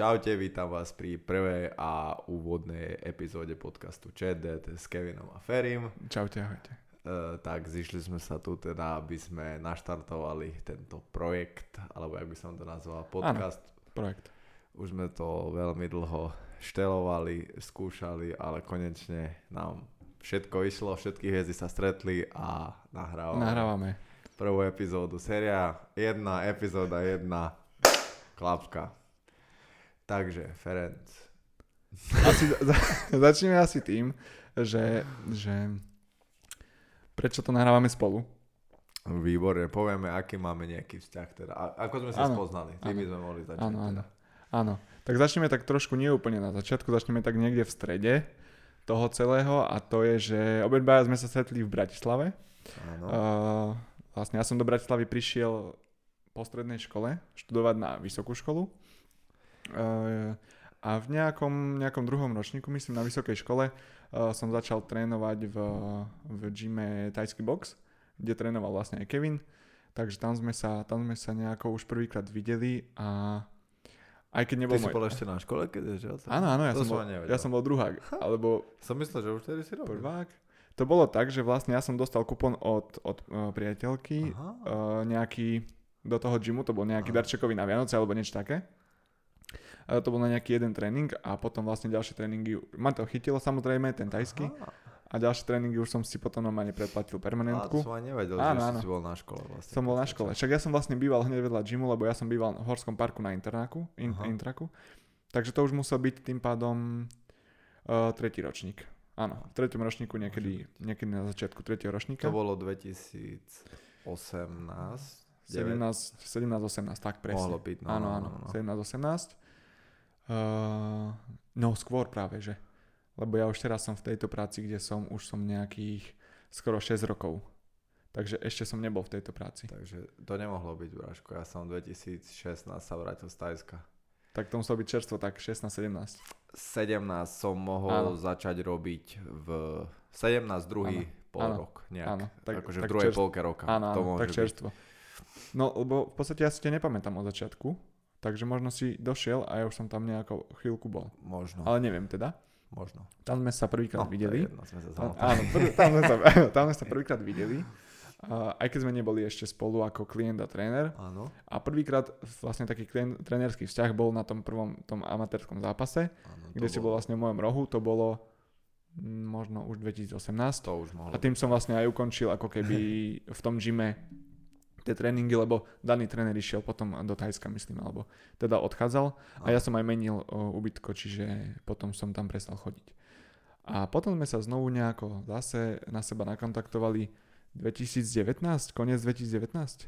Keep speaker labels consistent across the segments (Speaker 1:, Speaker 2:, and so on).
Speaker 1: Čaute, vítam vás pri prvej a úvodnej epizóde podcastu ČDT s Kevinom a Ferim.
Speaker 2: Čaute, ahojte.
Speaker 1: Uh, tak zišli sme sa tu teda, aby sme naštartovali tento projekt, alebo jak by som to nazval, podcast.
Speaker 2: Áno, projekt.
Speaker 1: Už sme to veľmi dlho štelovali, skúšali, ale konečne nám všetko išlo, všetky hviezdy sa stretli a nahrávame.
Speaker 2: Nahrávame.
Speaker 1: Prvú epizódu, séria jedna, epizóda jedna, klapka. Takže, Ferenc.
Speaker 2: Asi, začneme asi tým, že, že prečo to nahrávame spolu.
Speaker 1: Výborne, povieme, aký máme nejaký vzťah teda. A, ako sme sa ano, spoznali, tým by sme mohli začať.
Speaker 2: Áno,
Speaker 1: áno.
Speaker 2: Teda. áno. Tak začneme tak trošku neúplne na začiatku, začneme tak niekde v strede toho celého a to je, že obidva sme sa stretli v Bratislave.
Speaker 1: Áno.
Speaker 2: Uh, vlastne ja som do Bratislavy prišiel po strednej škole študovať na vysokú školu. Uh, a v nejakom, nejakom druhom ročníku, myslím na vysokej škole, uh, som začal trénovať v, v gyme Tajský box, kde trénoval vlastne aj Kevin. Takže tam sme sa, tam sme sa nejako už prvýkrát videli a aj keď nebol
Speaker 1: Ty
Speaker 2: môj...
Speaker 1: si bol ešte na škole, keď je že?
Speaker 2: Áno, áno, ja
Speaker 1: to
Speaker 2: som, bol,
Speaker 1: nevedel.
Speaker 2: ja som bol druhák, alebo
Speaker 1: Som myslel, že už tedy si robil.
Speaker 2: prvák. To bolo tak, že vlastne ja som dostal kupon od, od uh, priateľky,
Speaker 1: Aha.
Speaker 2: uh, nejaký do toho gymu, to bol nejaký
Speaker 1: Aha.
Speaker 2: darčekový na Vianoce alebo niečo také. To bol na nejaký jeden tréning a potom vlastne ďalšie tréningy, ma to chytilo samozrejme, ten tajský,
Speaker 1: Aha.
Speaker 2: a ďalšie tréningy už som si potom normálne predplatil
Speaker 1: A to
Speaker 2: permanentku.
Speaker 1: som ani nevedel,
Speaker 2: Áno,
Speaker 1: že
Speaker 2: áno.
Speaker 1: si bol na škole vlastne.
Speaker 2: Som bol na škole. Však ja som vlastne býval hneď vedľa gymu, lebo ja som býval v Horskom parku na internáku, in,
Speaker 1: Aha.
Speaker 2: intraku. Takže to už musel byť tým pádom uh, tretí ročník. Áno, v treťom ročníku niekedy, niekedy na začiatku tretieho ročníka.
Speaker 1: To bolo 2018.
Speaker 2: 17, 17, 18, tak presne.
Speaker 1: Mohlo byť, no,
Speaker 2: áno,
Speaker 1: no,
Speaker 2: áno,
Speaker 1: no, no.
Speaker 2: 17, 18. Uh, no skôr práve, že. Lebo ja už teraz som v tejto práci, kde som, už som nejakých skoro 6 rokov. Takže ešte som nebol v tejto práci.
Speaker 1: Takže to nemohlo byť, Braško. Ja som 2016 sa vrátil z Tajska.
Speaker 2: Tak to muselo byť čerstvo, tak 16, 17.
Speaker 1: 17 som mohol
Speaker 2: Áno.
Speaker 1: začať robiť v 17 druhý pol
Speaker 2: áno,
Speaker 1: rok nejak.
Speaker 2: áno, tak-
Speaker 1: akože v
Speaker 2: tak
Speaker 1: druhej
Speaker 2: čerst-
Speaker 1: polke roka.
Speaker 2: Áno,
Speaker 1: to
Speaker 2: áno,
Speaker 1: môže
Speaker 2: tak
Speaker 1: byť.
Speaker 2: čerstvo. No, lebo v podstate ja si ťa nepamätám od začiatku, takže možno si došiel a ja už som tam nejako chvíľku bol.
Speaker 1: Možno,
Speaker 2: Ale neviem teda.
Speaker 1: možno.
Speaker 2: Tam sme sa prvýkrát
Speaker 1: No, je
Speaker 2: videli.
Speaker 1: jedno, sme sa
Speaker 2: Tam, áno, prv, tam, sme sa, tam sme sa prvýkrát videli. Uh, aj keď sme neboli ešte spolu ako klient a tréner.
Speaker 1: Áno,
Speaker 2: A prvýkrát vlastne taký klien, trénerský vzťah bol na tom prvom tom amatérskom zápase,
Speaker 1: áno.
Speaker 2: kde
Speaker 1: to
Speaker 2: si bol vlastne v mojom rohu. To bolo mm, možno už 2018.
Speaker 1: To už mohlo
Speaker 2: A tým som vlastne aj ukončil ako keby v tom gyme tie tréningy, lebo daný tréner išiel potom do Thajska, myslím, alebo teda odchádzal a ja som aj menil o, ubytko, čiže potom som tam prestal chodiť. A potom sme sa znovu nejako zase na seba nakontaktovali 2019, koniec 2019?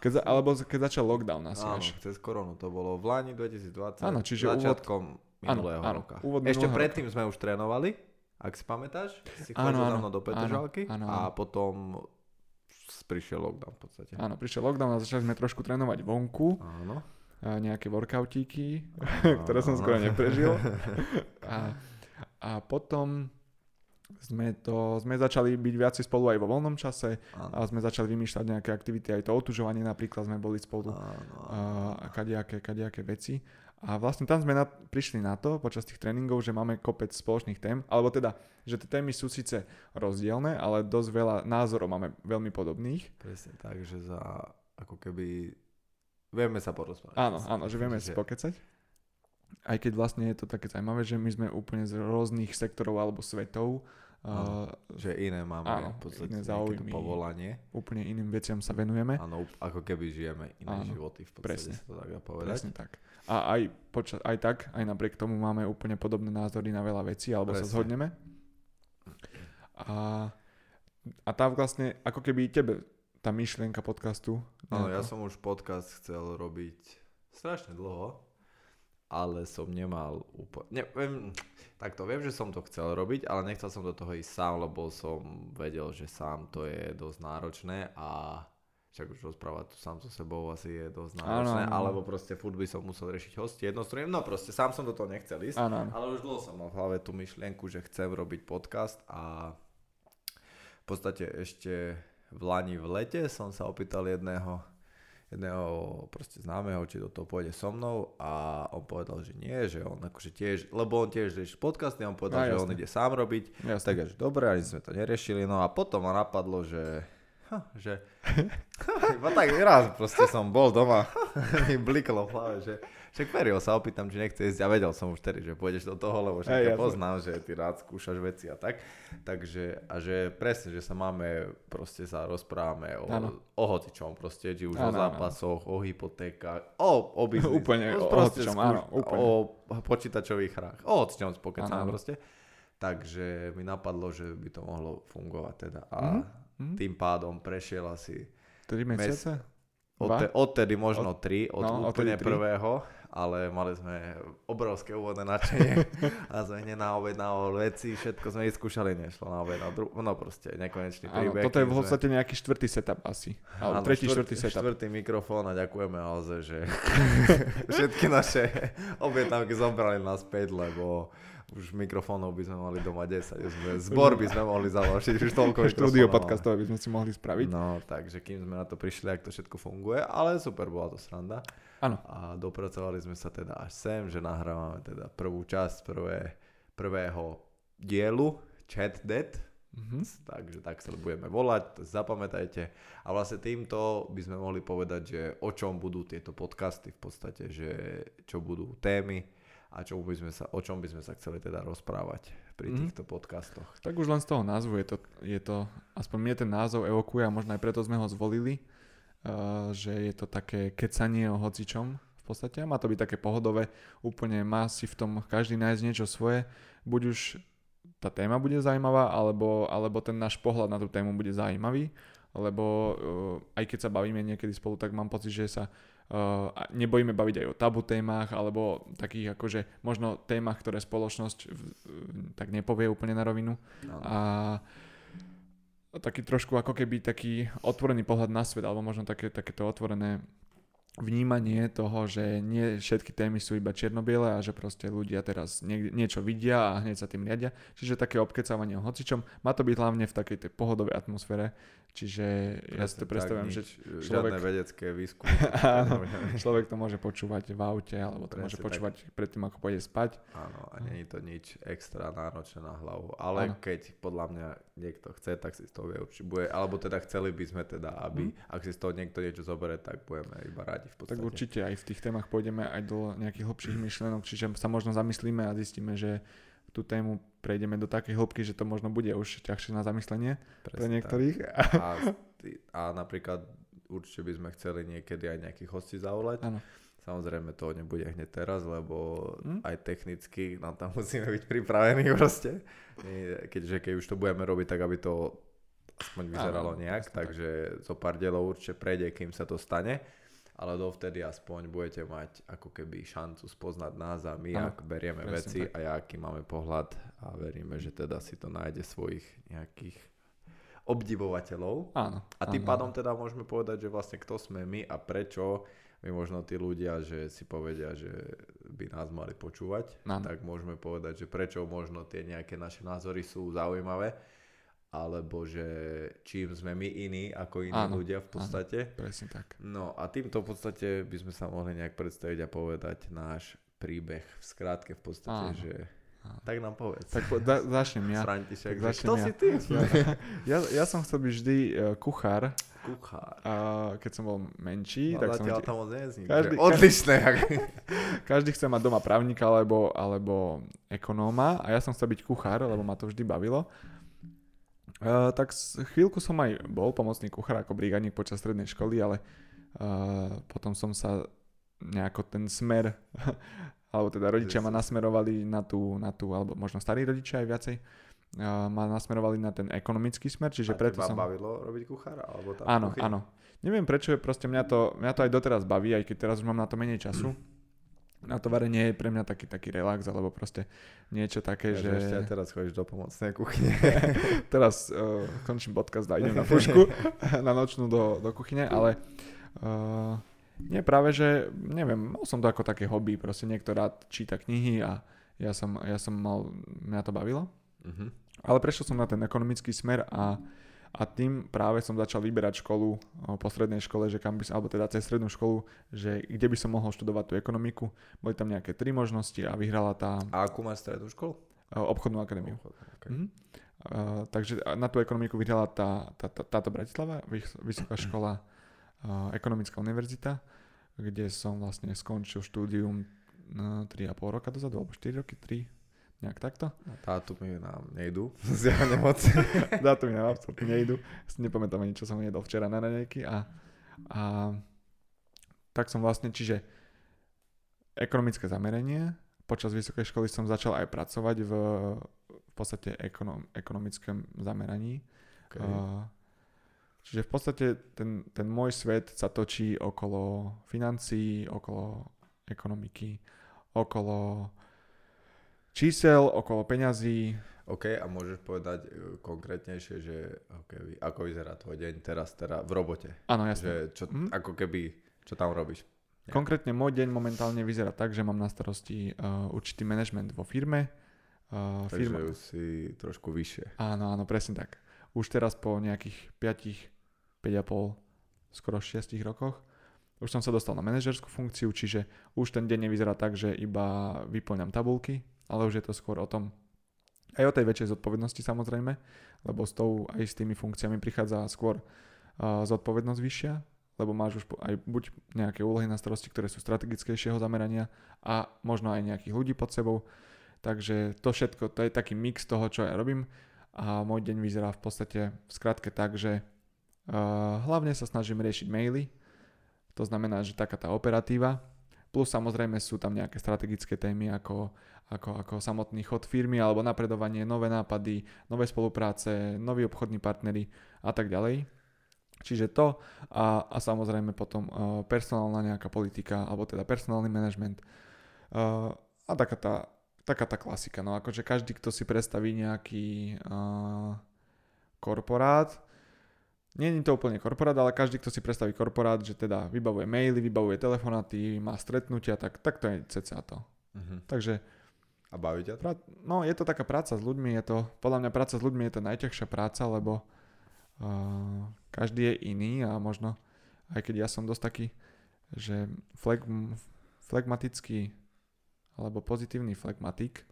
Speaker 2: Keď za, alebo keď začal lockdown asi
Speaker 1: Áno,
Speaker 2: až.
Speaker 1: cez koronu to bolo v Lani 2020.
Speaker 2: Áno, čiže úvod-
Speaker 1: začiatkom minulého
Speaker 2: áno,
Speaker 1: roka.
Speaker 2: úvod
Speaker 1: Ešte
Speaker 2: minulého
Speaker 1: predtým sme už trénovali, ak si pamätáš. Si
Speaker 2: Áno,
Speaker 1: chodil
Speaker 2: áno,
Speaker 1: do Petržalky
Speaker 2: áno, áno,
Speaker 1: a
Speaker 2: áno.
Speaker 1: potom prišiel lockdown v podstate.
Speaker 2: Áno, prišiel lockdown a začali sme trošku trénovať vonku,
Speaker 1: Áno.
Speaker 2: a nejaké workoutíky, ktoré som skoro neprežil. A, a potom sme, to, sme začali byť viac spolu aj vo voľnom čase
Speaker 1: Áno.
Speaker 2: a sme začali vymýšľať nejaké aktivity, aj to otužovanie napríklad sme boli spolu
Speaker 1: Áno,
Speaker 2: a, kadejaké, kadejaké veci. A vlastne tam sme na, prišli na to počas tých tréningov, že máme kopec spoločných tém, alebo teda, že tie témy sú síce rozdielne, ale dosť veľa názorov máme veľmi podobných.
Speaker 1: Presne tak, že za ako keby vieme sa porozprávať.
Speaker 2: Áno, áno, že vieme si pokecať. Aj keď vlastne je to také zaujímavé, že my sme úplne z rôznych sektorov alebo svetov,
Speaker 1: Áno.
Speaker 2: uh,
Speaker 1: Že iné máme
Speaker 2: Áno,
Speaker 1: v podstate
Speaker 2: iné záujmy.
Speaker 1: povolanie.
Speaker 2: úplne iným veciam sa venujeme.
Speaker 1: Áno, ako keby žijeme iné
Speaker 2: Áno,
Speaker 1: životy v podstate,
Speaker 2: presne.
Speaker 1: sa to tak dá povedať.
Speaker 2: Presne tak. A aj, poča- aj tak, aj napriek tomu máme úplne podobné názory na veľa vecí, alebo sa
Speaker 1: Presne.
Speaker 2: zhodneme. A, a tá vlastne, ako keby tebe tá myšlienka podcastu.
Speaker 1: Áno, ja som už podcast chcel robiť strašne dlho, ale som nemal úplne... Neviem, takto viem, že som to chcel robiť, ale nechcel som do toho ísť sám, lebo som vedel, že sám to je dosť náročné a však už rozprávať tu sám so sebou asi je dosť náročné,
Speaker 2: áno.
Speaker 1: alebo proste furt by som musel riešiť hosti jednostranne, no proste sám som do toho nechcel ísť,
Speaker 2: áno.
Speaker 1: ale už dlho som mal v hlave tú myšlienku, že chcem robiť podcast a v podstate ešte v Lani v lete som sa opýtal jedného jedného proste známeho, či do toho pôjde so mnou a on povedal, že nie, že on akože tiež, lebo on tiež rieši podcasty, on povedal,
Speaker 2: No,
Speaker 1: že on ide sám robiť,
Speaker 2: Jasné.
Speaker 1: tak že dobre, ani sme to neriešili, no a potom ma napadlo, že že iba tak raz proste som bol doma, mi bliklo v hlave, že však Ferio sa opýtam, či nechce ísť a vedel som už vtedy, že pôjdeš do toho, lebo však ja poznám, že ty rád skúšaš veci a tak. Takže, a že presne, že sa máme, proste sa rozprávame o,
Speaker 2: Áno.
Speaker 1: o hocičom proste, či už o
Speaker 2: Áno, áno.
Speaker 1: zápasoch, o hypotékach, o, o biznis.
Speaker 2: Úplne, o
Speaker 1: proste
Speaker 2: hocičom,
Speaker 1: skúš-
Speaker 2: áno, úplne.
Speaker 1: O počítačových hrách, o hocičom
Speaker 2: áno.
Speaker 1: proste. Takže mi napadlo, že by to mohlo fungovať teda. A
Speaker 2: Mhm, mhm.
Speaker 1: tým pádom prešiel asi
Speaker 2: 3 mesiace?
Speaker 1: od te, odtedy možno tri, od
Speaker 2: no,
Speaker 1: úplne
Speaker 2: tri.
Speaker 1: prvého, ale mali sme obrovské úvodné nadšenie a sme hneď na obed, na veci, všetko sme vyskúšali, nešlo na obed, na dru- no proste nekonečný
Speaker 2: Áno,
Speaker 1: príbeh.
Speaker 2: toto je v
Speaker 1: sme-
Speaker 2: podstate nejaký štvrtý setup asi. Alebo
Speaker 1: Áno,
Speaker 2: tretí,
Speaker 1: štvrt-
Speaker 2: štvrtý setup.
Speaker 1: Štvrtý mikrofón a ďakujeme Alze, že všetky naše objednávky zobrali naspäť, lebo už mikrofónov by sme mali doma 10. Už sme, zbor by sme mohli založiť, už toľko
Speaker 2: Štúdio podcastové by sme si mohli spraviť.
Speaker 1: No, takže kým sme na to prišli, ak to všetko funguje, ale super, bola to sranda.
Speaker 2: Áno.
Speaker 1: A dopracovali sme sa teda až sem, že nahrávame teda prvú časť prvé, prvého dielu, Chat Dead,
Speaker 2: Mhm.
Speaker 1: takže tak sa budeme volať, zapamätajte. A vlastne týmto by sme mohli povedať, že o čom budú tieto podcasty v podstate, že čo budú témy a čo by sme sa, o čom by sme sa chceli teda rozprávať pri
Speaker 2: Mhm.
Speaker 1: týchto podcastoch.
Speaker 2: Tak už len z toho názvu je to, je to aspoň mne ten názov evokuje a možno aj preto sme ho zvolili, uh, že je to také kecanie o hocičom v podstate a má to byť také pohodové, úplne má si v tom každý nájsť niečo svoje, buď už tá téma bude zaujímavá, alebo, alebo ten náš pohľad na tú tému bude zaujímavý, lebo uh, aj keď sa bavíme niekedy spolu, tak mám pocit, že sa nebojíme baviť aj o tabu témach, alebo takých akože možno témach, ktoré spoločnosť v, tak nepovie úplne na rovinu
Speaker 1: Áno.
Speaker 2: a taký trošku ako keby taký otvorený pohľad na svet, alebo možno také, takéto otvorené vnímanie toho, že nie všetky témy sú iba čiernobiele a že proste ľudia teraz nie, niečo vidia a hneď sa tým riadia. Čiže také obkecávanie o hocičom. Má to byť hlavne v takej tej pohodovej atmosfére. Čiže ja si to predstavujem,
Speaker 1: tak,
Speaker 2: že
Speaker 1: nič,
Speaker 2: človek-
Speaker 1: Žiadne vedecké výskumy.
Speaker 2: Áno. človek to môže počúvať v aute, alebo to
Speaker 1: Presne
Speaker 2: môže
Speaker 1: tak.
Speaker 2: počúvať predtým, ako pôjde spať.
Speaker 1: Áno, a nie je to nič extra náročné na hlavu. Ale
Speaker 2: Áno.
Speaker 1: keď podľa mňa niekto chce, tak si z toho vie určite bude. Alebo teda chceli by sme teda, aby, ak si z toho niekto niečo zoberie, tak budeme iba radi v podstate.
Speaker 2: Tak určite aj v tých témach pôjdeme aj do nejakých hlbších myšlenok, čiže sa možno zamyslíme a zistíme, že tú tému prejdeme do takej hĺbky, že to možno bude už ťažšie na zamyslenie pre
Speaker 1: Presne tak.
Speaker 2: niektorých.
Speaker 1: A, a napríklad určite by sme chceli niekedy aj nejakých hostí zavolať.
Speaker 2: Áno.
Speaker 1: Samozrejme to nebude hneď teraz, lebo
Speaker 2: Hm?
Speaker 1: aj technicky na tam musíme byť pripravení proste. Keďže keď už to budeme robiť, tak aby to aspoň vyzeralo
Speaker 2: Áno,
Speaker 1: nejak,
Speaker 2: presne tak.
Speaker 1: takže zo pár dielov určite prejde, kým sa to stane. Ale dovtedy aspoň budete mať ako keby šancu spoznať nás a my,
Speaker 2: Áno,
Speaker 1: ak berieme veci
Speaker 2: tak.
Speaker 1: a aký máme pohľad a veríme, že teda si to nájde svojich nejakých obdivovateľov.
Speaker 2: Áno.
Speaker 1: A tým
Speaker 2: áno.
Speaker 1: pádom teda môžeme povedať, že vlastne kto sme my a prečo my možno tí ľudia, že si povedia, že by nás mali počúvať,
Speaker 2: Áno.
Speaker 1: tak môžeme povedať, že prečo možno tie nejaké naše názory sú zaujímavé, alebo že čím sme my iní ako iní
Speaker 2: Áno,
Speaker 1: ľudia v podstate.
Speaker 2: Presne tak.
Speaker 1: No a týmto v podstate by sme sa mohli nejak predstaviť a povedať náš príbeh v skrátke v podstate,
Speaker 2: Áno.
Speaker 1: že
Speaker 2: Áno.
Speaker 1: tak nám povedz.
Speaker 2: Tak po, da, začnem ja. Tak
Speaker 1: že
Speaker 2: začnem
Speaker 1: kto
Speaker 2: ja.
Speaker 1: si ty?
Speaker 2: Ja, ja som chcel byť vždy uh, kuchár,
Speaker 1: Kuchár.
Speaker 2: a keď som bol menší,
Speaker 1: No,
Speaker 2: tak som vždy,
Speaker 1: tam moc.
Speaker 2: Každý-
Speaker 1: Odlišné.
Speaker 2: každý chce mať doma právnika alebo, alebo ekonóma a ja som chcel byť kuchár, lebo ma to vždy bavilo. Uh, tak chvíľku som aj bol pomocný kuchár ako brigadník počas strednej školy, ale uh, potom som sa nejako ten smer, alebo teda rodičia ma nasmerovali na tú, na tú, alebo možno starí rodičia aj viacej, uh, ma nasmerovali na ten ekonomický smer, čiže
Speaker 1: a
Speaker 2: preto som...
Speaker 1: bavilo robiť kuchára? Alebo tam
Speaker 2: Áno,
Speaker 1: v kuchyni?
Speaker 2: áno. Neviem prečo, proste mňa to, mňa to aj doteraz baví, aj keď teraz už mám na to menej času. Na to varenie je pre mňa taký, taký relax, alebo proste niečo také,
Speaker 1: Ja,
Speaker 2: že...
Speaker 1: ešte aj teraz chodíš do pomocnej kuchyne.
Speaker 2: teraz uh, končím podcast a idem na fúšku, na nočnú do, do kuchyne, ale uh, nie práve, že neviem, mal som to ako také hobby, proste niekto rád číta knihy a ja som, ja som mal, mňa to bavilo.
Speaker 1: Mhm.
Speaker 2: Ale prešiel som na ten ekonomický smer a, a tým práve som začal vyberať školu po strednej škole, že kam by, alebo teda cez strednú školu, že kde by som mohol študovať tú ekonomiku. Boli tam nejaké tri možnosti a vyhrala tá...
Speaker 1: A akú máš strednú školu?
Speaker 2: Obchodnú akadémiu. okay. mm-hmm. uh, takže na tú ekonomiku vyhrala tá, tá, tá, táto Bratislava, Vysoká škola, uh, Ekonomická univerzita, kde som vlastne skončil štúdium uh, 3,5 roka dozadu, alebo 4 roky, 3, Nejak takto?
Speaker 1: Dátumy nám nejdu. Zjavne moc.
Speaker 2: Dátumy nám absolútne nejdu. Nepamätám ani, čo som jedol včera na ranejky a, a tak som vlastne, čiže ekonomické zameranie. Počas vysokej školy som začal aj pracovať v, v podstate ekonom, ekonomickom zameraní. Okay. Uh, čiže v podstate ten, ten môj svet sa točí okolo financií, okolo ekonomiky, okolo čísel, okolo peňazí.
Speaker 1: OK, a môžeš povedať uh, konkrétnejšie, že okay, ako vyzerá tvoj deň teraz teda v robote?
Speaker 2: Áno, jasne.
Speaker 1: Že čo, mm. ako keby, čo tam robíš?
Speaker 2: Ja. Konkrétne môj deň momentálne vyzerá tak, že mám na starosti uh, určitý management vo firme.
Speaker 1: Uh, Takže firma... už si trošku vyššie.
Speaker 2: Áno, áno, presne tak. Už teraz po nejakých 5, 5,5, skoro 6 rokoch už som sa dostal na manažerskú funkciu, čiže už ten deň nevyzerá tak, že iba vyplňam tabulky, ale už je to skôr o tom, aj o tej väčšej zodpovednosti samozrejme, lebo s tou aj s tými funkciami prichádza skôr uh, zodpovednosť vyššia, lebo máš už aj buď nejaké úlohy na starosti, ktoré sú strategickejšieho zamerania a možno aj nejakých ľudí pod sebou. Takže to všetko, to je taký mix toho, čo ja robím. A môj deň vyzerá v podstate v skratke tak, že uh, hlavne sa snažím riešiť maily, to znamená, že taká tá operatíva, plus samozrejme sú tam nejaké strategické témy ako ako, ako samotný chod firmy alebo napredovanie, nové nápady, nové spolupráce, noví obchodní partnery a tak ďalej. Čiže to a, a samozrejme potom uh, personálna nejaká politika alebo teda personálny management uh, a taká tá, taká tá klasika. No akože každý, kto si predstaví nejaký uh, korporát, nie je to úplne korporát, ale každý, kto si predstaví korporát, že teda vybavuje maily, vybavuje telefonáty, má stretnutia, tak, tak to je cca to. Uh-huh. Takže
Speaker 1: a baví ťa
Speaker 2: to? No, je to taká práca s ľuďmi, je to, podľa mňa práca s ľuďmi je to najťažšia práca, lebo uh, každý je iný a možno, aj keď ja som dosť taký, že fleg, flegmatický alebo pozitívny flegmatik,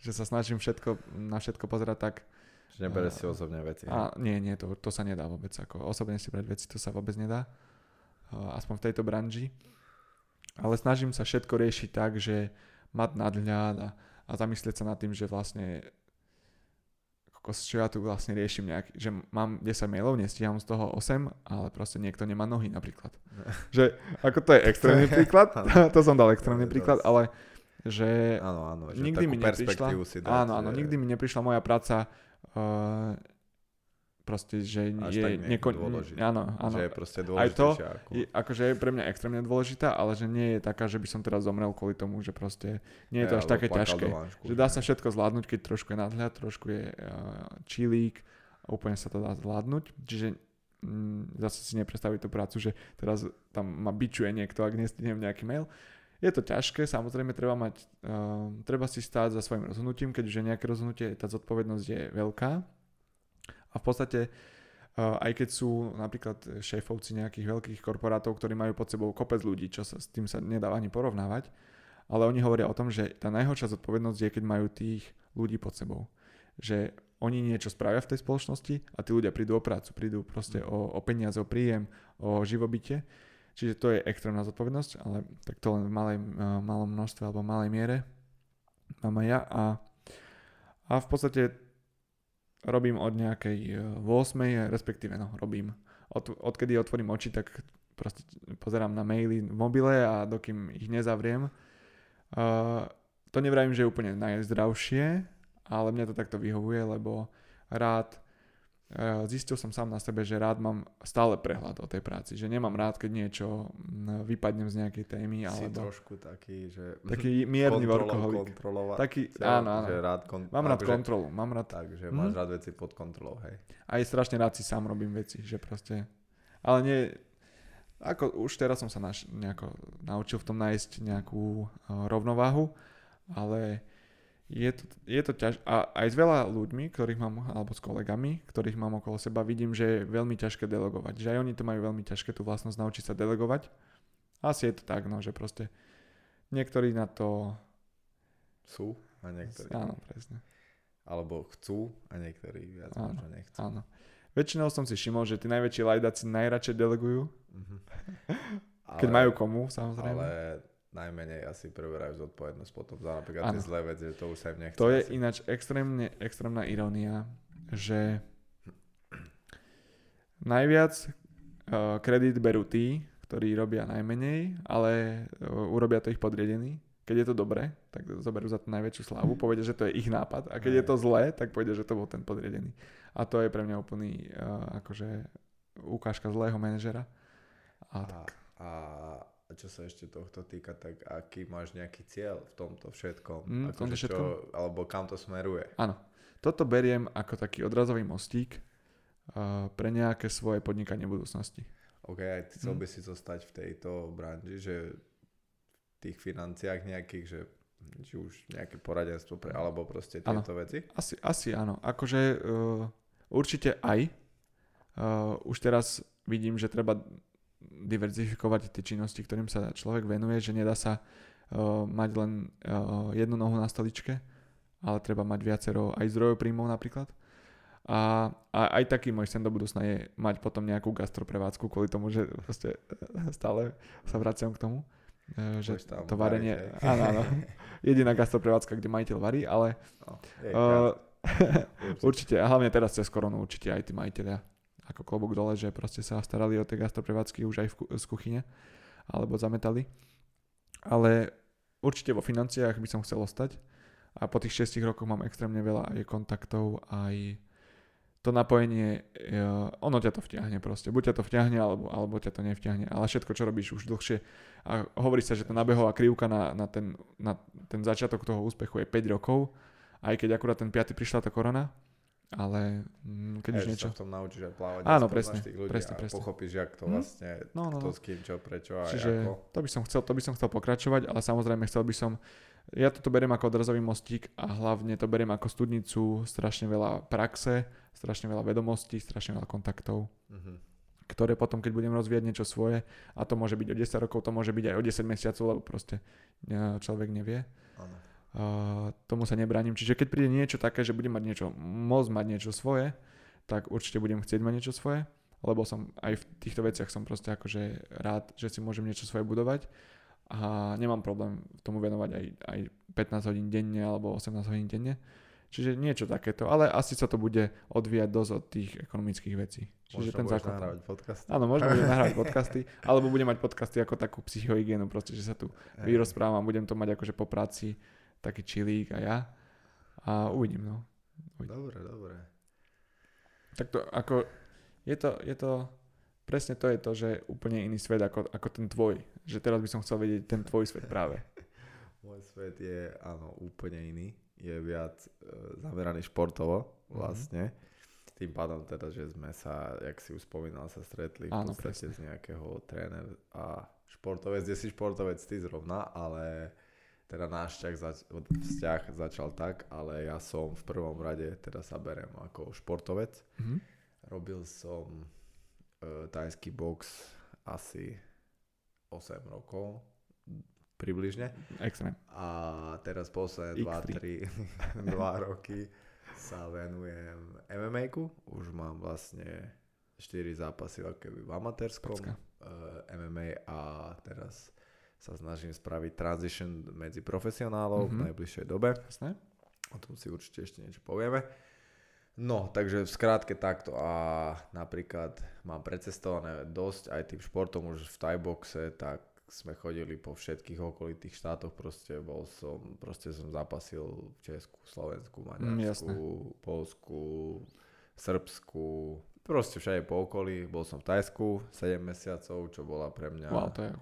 Speaker 2: že sa snažím všetko, na všetko pozerať tak,
Speaker 1: že nebere si osobne veci.
Speaker 2: A, nie, nie, to, to sa nedá vôbec. Ako osobne si brať veci, to sa vôbec nedá. Uh, aspoň v tejto branži. Ale snažím sa všetko riešiť tak, že mať nadhľad a, a zamyslieť sa nad tým, že vlastne čo ja tu vlastne riešim nejak, že mám 10 mailov, nestíham z toho 8, ale proste niekto nemá nohy napríklad. že ako to je extrémny príklad, to som dal extrémny príklad, ale že,
Speaker 1: áno, áno, že
Speaker 2: nikdy mi neprišla, áno, áno, nikdy mi neprišla moja práca uh, proste, že
Speaker 1: Až je nekon...
Speaker 2: Áno, áno.
Speaker 1: Že je proste
Speaker 2: Aj to, ako... je, akože je pre mňa extrémne dôležitá, ale že nie je taká, že by som teraz zomrel kvôli tomu, že proste nie je to až také ťažké. Že dá sa všetko zvládnuť, keď trošku je nadhľad, trošku je uh, čilík, úplne sa to dá zvládnuť. Čiže mm, zase si nepredstaviť tú prácu, že teraz tam ma bičuje niekto, ak nestihnem nejaký mail. Je to ťažké, samozrejme treba mať, uh, treba si stáť za svojim rozhodnutím, keď už je nejaké rozhodnutie, tá zodpovednosť je veľká, a v podstate aj keď sú napríklad šéfovci nejakých veľkých korporátov, ktorí majú pod sebou kopec ľudí, čo sa s tým sa nedá ani porovnávať, ale oni hovoria o tom, že tá najhoršia zodpovednosť je, keď majú tých ľudí pod sebou. Že oni niečo spravia v tej spoločnosti a tí ľudia prídu o prácu, prídu proste o, o peniaze, o príjem, o živobytie. Čiže to je extrémna zodpovednosť, ale tak to len v malej, malom množstve alebo malej miere mám aj ja. A, a v podstate robím od nejakej 8, e, respektíve no, robím. Od, odkedy otvorím oči, tak proste pozerám na maily v mobile a dokým ich nezavriem. Uh, to nevrajím, že je úplne najzdravšie, ale mne to takto vyhovuje, lebo rád Eh, zistil som sám na sebe, že rád mám stále prehľad o tej práci, že nemám rád, keď niečo vypadnem z nejakej témy.
Speaker 1: Si alebo... trošku taký, že...
Speaker 2: Taký mierny workoholik. Taký, áno, áno. Že rád kon... Mám rád kontrolu. Mám rád...
Speaker 1: Tak, že máš mm. rád veci pod kontrolou, hej.
Speaker 2: A je strašne rád si sám robím veci, že proste... Ale nie... Ako už teraz som sa naš, nejako naučil v tom nájsť nejakú uh, rovnováhu, ale je to, je to ťaž... A aj s veľa ľuďmi, ktorých mám, alebo s kolegami, ktorých mám okolo seba, vidím, že je veľmi ťažké delegovať. Že aj oni to majú veľmi ťažké, tú vlastnosť naučiť sa delegovať. Asi je to tak, no, že proste niektorí na to...
Speaker 1: Sú a niektorí.
Speaker 2: Áno, presne.
Speaker 1: Alebo chcú a niektorí viac
Speaker 2: Áno,
Speaker 1: možno nechcú.
Speaker 2: Áno. Väčšinou som si všimol, že tí najväčší lajdaci najradšej delegujú,
Speaker 1: Mhm.
Speaker 2: keď majú komu, samozrejme.
Speaker 1: Ale najmenej asi preberajú zodpovednosť potom za napríklad tie
Speaker 2: Áno.
Speaker 1: zlé veci, že to už sa im nechce.
Speaker 2: To je
Speaker 1: asi.
Speaker 2: ináč extrémne, extrémna irónia, že najviac uh, kredit berú tí, ktorí robia najmenej, ale uh, urobia to ich podriedení. Keď je to dobré, tak zoberú za to najväčšiu slávu, povedia, že to je ich nápad a keď je to zlé, tak povedia, že to bol ten podriedený. A to je pre mňa úplný uh, akože ukážka zlého manažera. A,
Speaker 1: A, a a čo sa ešte tohto týka, tak aký máš nejaký cieľ v tomto všetkom?
Speaker 2: Mm, v
Speaker 1: Akože
Speaker 2: tomto
Speaker 1: čo,
Speaker 2: všetkom?
Speaker 1: alebo kam to smeruje?
Speaker 2: Áno. Toto beriem ako taký odrazový mostík uh, pre nejaké svoje podnikanie budúcnosti.
Speaker 1: OK, aj chcel
Speaker 2: Mm.
Speaker 1: by si zostať v tejto branži, že v tých financiách nejakých, že či už nejaké poradenstvo pre, alebo proste tieto veci?
Speaker 2: Asi, asi áno. Akože uh, určite aj. Uh, už teraz vidím, že treba diverzifikovať tie činnosti, ktorým sa človek venuje, že nedá sa uh, mať len uh, jednu nohu na stoličke, ale treba mať viacero aj zdrojov príjmov napríklad. A, a aj taký môj sen do budúcna je mať potom nejakú gastroprevádzku kvôli tomu, že proste eh, stále sa vraciam k tomu, že
Speaker 1: tam
Speaker 2: to varenie,
Speaker 1: variť, hej.
Speaker 2: áno, áno, jediná gastroprevádzka, kde majiteľ varí, ale
Speaker 1: No,
Speaker 2: uh, určite, a hlavne teraz cez koronu určite aj tí majiteľia ako klobúk dole, že proste sa starali o tie gastroprevádzky už aj v, z kuchyne, alebo zametali. Ale určite vo financiách by som chcel ostať a po tých 6 rokoch mám extrémne veľa aj kontaktov, aj to napojenie, e, ono ťa to vtiahne proste. Buď ťa to vtiahne, alebo, alebo ťa to nevťahne. Ale všetko, čo robíš už dlhšie, a hovorí sa, že tá nabehová krivka na, na, ten, na ten začiatok toho úspechu je 5 rokov, aj keď akurát ten 5. prišla tá korona, ale mm, keď už niečo...
Speaker 1: sa v tom naučíš aj plávať.
Speaker 2: Áno, presne,
Speaker 1: tých ľudí
Speaker 2: presne, presne.
Speaker 1: pochopíš, jak to
Speaker 2: Hm?
Speaker 1: vlastne,
Speaker 2: No, no,
Speaker 1: kto
Speaker 2: no.
Speaker 1: s kým, čo, prečo a
Speaker 2: Čiže
Speaker 1: ako.
Speaker 2: to by som chcel, to by som chcel pokračovať, ale samozrejme chcel by som, ja toto beriem ako odrazový mostík a hlavne to beriem ako studnicu, strašne veľa praxe, strašne veľa vedomostí, strašne veľa kontaktov,
Speaker 1: Mhm.
Speaker 2: ktoré potom, keď budem rozvíjať niečo svoje, a to môže byť o 10 rokov, to môže byť aj o 10 mesiacov, lebo proste e, človek nevie.
Speaker 1: Áno.
Speaker 2: Uh, tomu sa nebránim. Čiže keď príde niečo také, že budem mať niečo, môcť mať niečo svoje, tak určite budem chcieť mať niečo svoje, lebo som aj v týchto veciach som proste akože rád, že si môžem niečo svoje budovať a nemám problém tomu venovať aj, aj 15 hodín denne alebo 18 hodín denne. Čiže niečo takéto, ale asi sa to bude odvíjať dosť od tých ekonomických vecí. Čiže
Speaker 1: Možno
Speaker 2: ten základ.
Speaker 1: nahrávať podcast.
Speaker 2: Áno, možno budem nahrávať podcasty, alebo budem mať podcasty ako takú psychohygienu, proste, že sa tu vyrozprávam, budem to mať akože po práci, taký čilík a ja. A uvidím, no.
Speaker 1: Dobre, dobre.
Speaker 2: Tak to ako, je to, je to, presne to je to, že úplne iný svet ako, ako ten tvoj. Že teraz by som chcel vedieť ten tvoj svet práve.
Speaker 1: Môj svet je, áno, úplne iný. Je viac e, zameraný športovo
Speaker 2: Mhm.
Speaker 1: vlastne. Tým pádom teda, že sme sa, jak si už spomínal, sa stretli v
Speaker 2: Áno,
Speaker 1: podstate z nejakého tréner a športovec, kde si športovec ty zrovna, ale teda náš vzťah, zač- vzťah začal tak, ale ja som v prvom rade, teda sa berem ako športovec.
Speaker 2: Mhm.
Speaker 1: Robil som e, tajský box asi 8 rokov približne.
Speaker 2: Extrém.
Speaker 1: A teraz posledné 2-3 roky sa venujem MMA-ku. Už mám vlastne 4 zápasy keby v amatérskom uh, MMA a teraz sa snažím spraviť transition medzi profesionálov
Speaker 2: Mhm.
Speaker 1: v najbližšej dobe.
Speaker 2: Jasné?
Speaker 1: O tom si určite ešte niečo povieme. No, takže v skrátke takto a napríklad mám precestované dosť aj tým športom už v Thaiboxe, tak sme chodili po všetkých okolitých štátoch, proste bol som, proste som zapasil v Česku, Slovensku,
Speaker 2: Mm.
Speaker 1: Maďarsku, Polsku, Srbsku, proste všade po okolí, bol som v Tajsku 7 mesiacov, čo bola pre mňa
Speaker 2: Wow, to je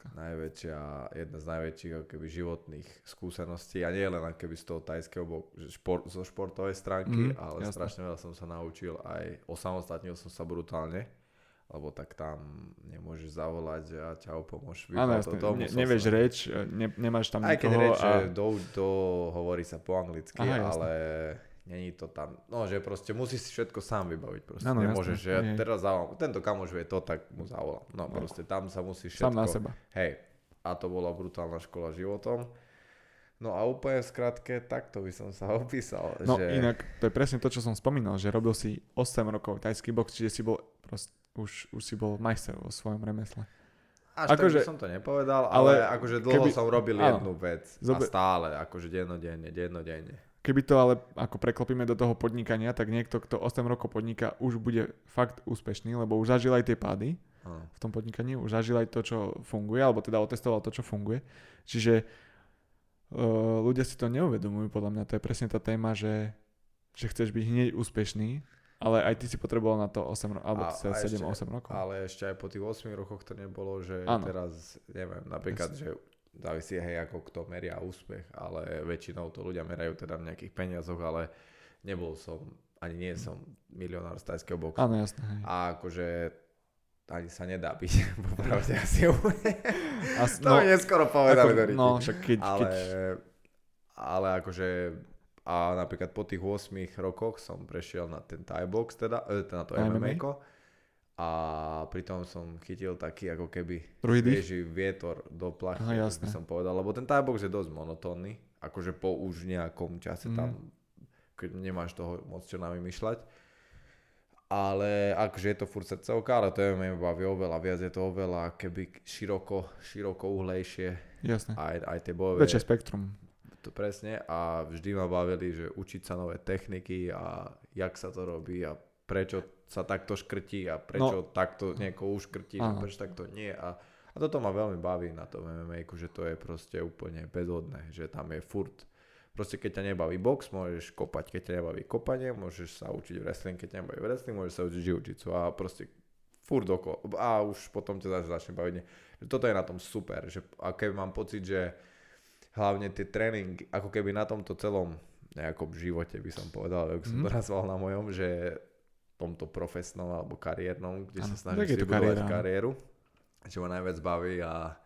Speaker 2: pecka.
Speaker 1: najväčšia, jedna z najväčších keby životných skúseností a nie len keby z toho tajského že šport, zo športovej stránky,
Speaker 2: Mhm,
Speaker 1: ale
Speaker 2: jasné.
Speaker 1: strašne veľa som sa naučil aj, osamostatnil som sa brutálne lebo tak tam nemôžeš zavolať a čau, pomôž
Speaker 2: Áno, jasne,
Speaker 1: toto,
Speaker 2: ne, nevieš
Speaker 1: som-
Speaker 2: reč, ne, nemáš tam
Speaker 1: Aj keď
Speaker 2: nikoho
Speaker 1: reč,
Speaker 2: a...
Speaker 1: do, do, hovorí sa po anglicky,
Speaker 2: Aha,
Speaker 1: ale není to tam, no že proste musíš si všetko sám vybaviť, proste
Speaker 2: Áno,
Speaker 1: nemôžeš,
Speaker 2: jasné,
Speaker 1: že ja teraz zavolám, tento kamoš vie to, tak mu zavolám, no
Speaker 2: No.
Speaker 1: proste tam sa musíš všetko,
Speaker 2: Sám na seba.
Speaker 1: hej, a to bola brutálna škola životom. No a úplne skratke, takto by som sa opísal.
Speaker 2: No
Speaker 1: že...
Speaker 2: inak, to je presne to, čo som spomínal, že robil si 8 rokov tajský box, čiže si bol prost, už, už si bol majster vo svojom remesle.
Speaker 1: Až
Speaker 2: Akože-
Speaker 1: tak by som to nepovedal, ale,
Speaker 2: ale
Speaker 1: akože dlho
Speaker 2: keby-
Speaker 1: som robil
Speaker 2: áno.
Speaker 1: jednu vec
Speaker 2: Zobe-
Speaker 1: a stále, akože dennodenne, dennodenne.
Speaker 2: Keby to ale ako preklopíme do toho podnikania, tak niekto, kto 8 rokov podniká, už bude fakt úspešný, lebo už zažil aj tie pády v tom podnikaní, už zažil aj to, čo funguje, alebo teda otestoval to, čo funguje. Čiže uh, ľudia si to neuvedomujú, podľa mňa to je presne tá téma, že, že chceš byť hneď úspešný, ale aj ty si potreboval na to 8 ro- alebo
Speaker 1: A- a
Speaker 2: 7-8
Speaker 1: ešte-
Speaker 2: rokov.
Speaker 1: Ale ešte aj po tých 8 rokoch to nebolo, že
Speaker 2: Áno.
Speaker 1: teraz, neviem, napríklad, že závisí hej, ako kto meria úspech, ale väčšinou to ľudia merajú teda v nejakých peniazoch, ale nebol som, ani nie som milionár z tajského boxu.
Speaker 2: Áno, jasné. Hej.
Speaker 1: A akože ani sa nedá byť, popravde asi úplne.
Speaker 2: As,
Speaker 1: To mi neskoro povedali
Speaker 2: ako, no, však keď,
Speaker 1: ale,
Speaker 2: keď
Speaker 1: ale akože a napríklad po tých 8 rokoch som prešiel na ten Thai box, teda, e, teda na to. MMA? A pritom som chytil taký ako keby svieži vietor do plachy,
Speaker 2: Aha,
Speaker 1: by som povedal, lebo ten Thai box je dosť monotónny, akože po už nejakom čase
Speaker 2: Mhm.
Speaker 1: tam, keď nemáš toho moc čo navymýšľať. Ale akože je to furt srdcovka, ale to MMA ma baví oveľa viac, je to oveľa keby široko, široko uhlejšie,
Speaker 2: jasné.
Speaker 1: aj, aj tie bojové
Speaker 2: Väčšie spektrum.
Speaker 1: to presne a vždy ma bavili, že učiť sa nové techniky a jak sa to robí a prečo sa takto škrtí a prečo no. takto niekoho uškrtí a prečo takto nie a, a toto ma veľmi baví na tom MMA, že to je proste úplne bezhodné, že tam je furt Proste keď ťa nebaví box, môžeš kopať, keď ťa nebaví kopanie, môžeš sa učiť wrestling, keď ťa nebaví wrestling, môžeš sa učiť jiu-jitsu a proste furt oko. A už potom ťa zase začne baviť. Toto je na tom super, že a keď mám pocit, že hlavne tie tréningy, ako keby na tomto celom nejakom živote by som povedal, ako som
Speaker 2: Mhm.
Speaker 1: to nazval na mojom, že tomto profesnom alebo kariérnom, kde
Speaker 2: Áno,
Speaker 1: sa
Speaker 2: je
Speaker 1: snažím si budovať
Speaker 2: áno.
Speaker 1: kariéru, čo ma najviac baví a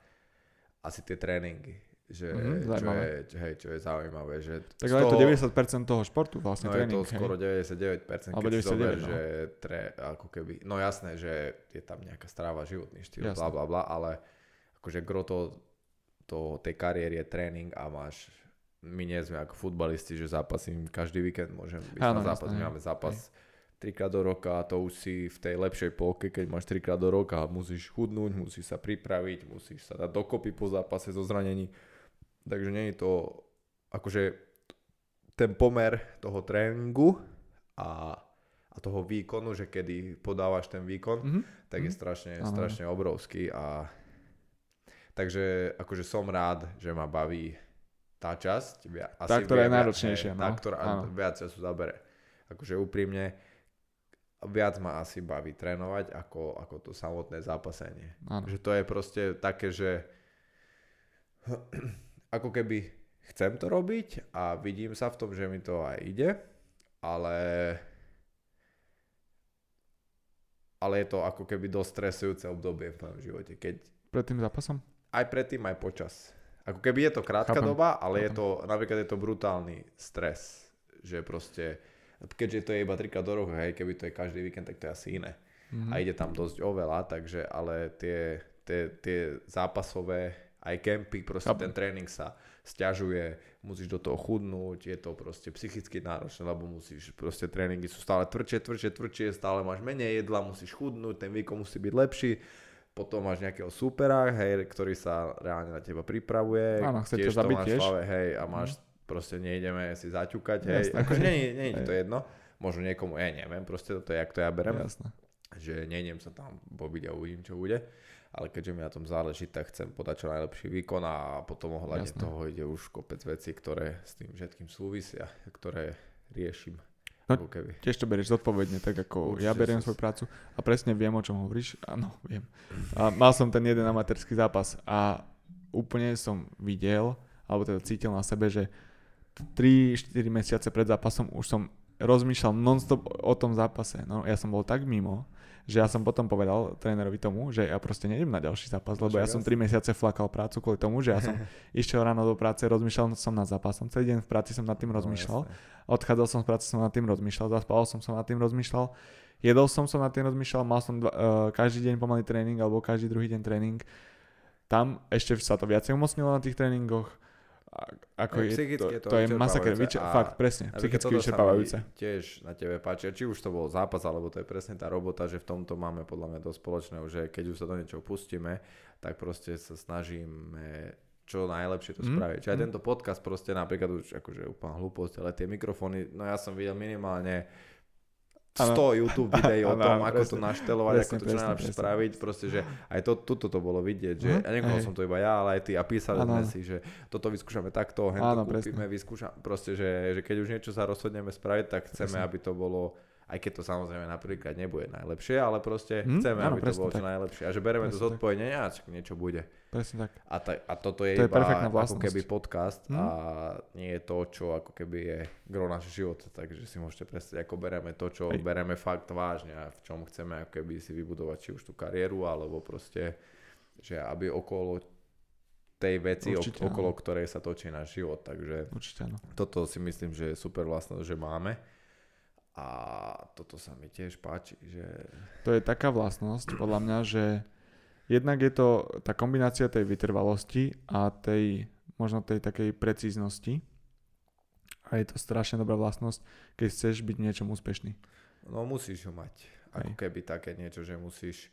Speaker 1: asi tie tréningy. Že,
Speaker 2: Mhm,
Speaker 1: čo, je, čo, hej, čo je zaujímavé. Že
Speaker 2: Tak ale je to
Speaker 1: toho-
Speaker 2: 90% toho športu vlastne
Speaker 1: No je
Speaker 2: tréning.
Speaker 1: to skoro 99%,
Speaker 2: Alebo
Speaker 1: keď si zober,
Speaker 2: 99, no.
Speaker 1: že tre, ako keby, no jasné, že je tam nejaká stráva, životný štýl, bla bla bla, ale akože gro to, to, tej kariéry je tréning a máš, my nie sme ako futbalisti, že zápasím každý víkend, môžem byť
Speaker 2: Áno,
Speaker 1: na zápas, my
Speaker 2: hej.
Speaker 1: máme zápas trikrát do roka a to už si v tej lepšej polke, keď máš trikrát do roka, musíš chudnúť, musíš sa pripraviť, musíš sa dať dokopy po zápase zo zranení. Takže nie je to, akože ten pomer toho tréningu a, a toho výkonu, že kedy podávaš ten výkon,
Speaker 2: Mhm.
Speaker 1: tak je
Speaker 2: Mhm.
Speaker 1: strašne, strašne obrovský a takže akože som rád, že ma baví tá časť, via-
Speaker 2: Tá, ktorá je
Speaker 1: viac-
Speaker 2: najročnejšia,
Speaker 1: hej,
Speaker 2: no.
Speaker 1: Tá, ktorá
Speaker 2: Áno.
Speaker 1: viac času zabere. Akože úprimne, viac ma asi baví trénovať ako, ako to samotné zápasenie.
Speaker 2: Áno.
Speaker 1: Že to je proste také, že ako keby chcem to robiť a vidím sa v tom, že mi to aj ide, ale ale je to ako keby dosť stresujúce obdobie v mojom živote, keď
Speaker 2: Pred tým zápasom?
Speaker 1: aj predtým, aj počas. Ako keby je to krátka
Speaker 2: Chápem.
Speaker 1: doba, ale je
Speaker 2: Chápem.
Speaker 1: to, napríklad je to brutálny stres, že proste, keďže to je iba trikrát do roka, hej, keby to je každý víkend, tak to je asi iné.
Speaker 2: Mhm.
Speaker 1: A ide tam dosť oveľa, takže ale tie, tie, tie zápasové, aj kempy, proste
Speaker 2: Chápem.
Speaker 1: ten tréning sa stiažuje, musíš do toho chudnúť, je to proste psychicky náročné, lebo musíš, proste tréningy sú stále tvrdšie, tvrdšie, tvrdšie, stále máš menej jedla, musíš chudnúť, ten výkon musí byť lepší, potom máš nejakého supera, hej, ktorý sa reálne na teba pripravuje,
Speaker 2: Áno, chce ťa
Speaker 1: tiež to
Speaker 2: zabiť
Speaker 1: máš
Speaker 2: tiež.
Speaker 1: v hlave, hej, a máš, proste nejdeme si zaťukať, hej,
Speaker 2: Jasné.
Speaker 1: akože nie, nie, nie je to jedno, možno niekomu, ja neviem, proste to je, jak to ja berem,
Speaker 2: Jasné.
Speaker 1: že nejdem sa tam bobiť a uvidím, čo bude. Ale keďže mi na tom záleží, tak chcem podať čo najlepší výkon a potom ohľadne
Speaker 2: Jasné.
Speaker 1: toho ide už kopec vecí, ktoré s tým všetkým súvisia, ktoré riešim.
Speaker 2: No,
Speaker 1: keby.
Speaker 2: Tiež to berieš zodpovedne, tak ako
Speaker 1: Určite
Speaker 2: ja beriem svoju prácu a presne viem, o čom hovoríš. Áno, viem. A mal som ten jeden amatérský zápas a úplne som videl, alebo teda cítil na sebe, že 3-4 mesiace pred zápasom už som rozmýšľal nonstop o tom zápase. No, ja som bol tak mimo, že ja som potom povedal trénerovi tomu, že ja proste nejdem na ďalší zápas, lebo ja som 3 mesiace flakal prácu kvôli tomu, že ja som išiel ráno do práce, rozmýšľal som nad zápasom, celý deň v práci som nad tým
Speaker 1: No,
Speaker 2: rozmýšľal, odchádzal som z práce, som nad tým rozmýšľal, zaspal som som nad tým rozmýšľal, jedol som som nad tým rozmýšľal, mal som dva, uh, každý deň pomalý tréning alebo každý druhý deň tréning. Tam ešte sa to viacej umocnilo na tých tréningoch. A, ako je,
Speaker 1: psychicky
Speaker 2: to,
Speaker 1: je to
Speaker 2: to je masaker,
Speaker 1: a
Speaker 2: fakt, presne, psychicky vyčerpávajúce.
Speaker 1: Tiež na tebe páči, či už to bol zápas, alebo to je presne tá robota, že v tomto máme podľa mňa dosť spoločného, že keď už sa do niečoho pustíme, tak proste sa snažíme čo najlepšie to
Speaker 2: Mm,
Speaker 1: spraviť. Čiže aj
Speaker 2: mm.
Speaker 1: tento podcast proste napríklad už akože úplná hlúposť, ale tie mikrofóny, no ja som videl minimálne 100
Speaker 2: Áno.
Speaker 1: YouTube videí o tom, ako to
Speaker 2: presne.
Speaker 1: naštelovať,
Speaker 2: Presne,
Speaker 1: ako to čo najlepšie spraviť, proste, že aj to, tuto to bolo vidieť, že
Speaker 2: Mhm,
Speaker 1: a nekoho som to iba ja, ale aj ty a písali
Speaker 2: Áno,
Speaker 1: sme si, že toto vyskúšame takto, hen to kúpime,
Speaker 2: presne.
Speaker 1: vyskúšame, proste, že, že keď už niečo sa rozhodneme spraviť, tak chceme,
Speaker 2: Presne.
Speaker 1: aby to bolo, aj keď to samozrejme napríklad nebude najlepšie, ale proste
Speaker 2: Mhm,
Speaker 1: chceme,
Speaker 2: áno,
Speaker 1: aby to
Speaker 2: presne
Speaker 1: bolo čo najlepšie a že bereme to
Speaker 2: Presne tak.
Speaker 1: zodpovedne, a niečo bude.
Speaker 2: Presne tak.
Speaker 1: A, ta, a toto je,
Speaker 2: To je
Speaker 1: iba
Speaker 2: perfektná
Speaker 1: ako keby podcast
Speaker 2: Mhm.
Speaker 1: a nie je to, čo ako keby je gro nášho života, takže si môžete predstaviť, ako bereme to, čo
Speaker 2: Hej.
Speaker 1: bereme fakt vážne a v čom chceme ako keby si vybudovať či už tú kariéru, alebo proste, že aby okolo tej veci,
Speaker 2: Určite, áno.
Speaker 1: okolo ktorej sa točí náš život, takže
Speaker 2: Určite áno.
Speaker 1: toto si myslím, že je super vlastnosť, že máme a toto sa mi tiež páči, že
Speaker 2: To je taká vlastnosť, podľa mňa, že jednak je to tá kombinácia tej vytrvalosti a tej možno tej takej precíznosti. A je to strašne dobrá vlastnosť, keď chceš byť v niečom úspešný.
Speaker 1: No musíš ho mať. Ako
Speaker 2: Hej.
Speaker 1: keby také niečo, že musíš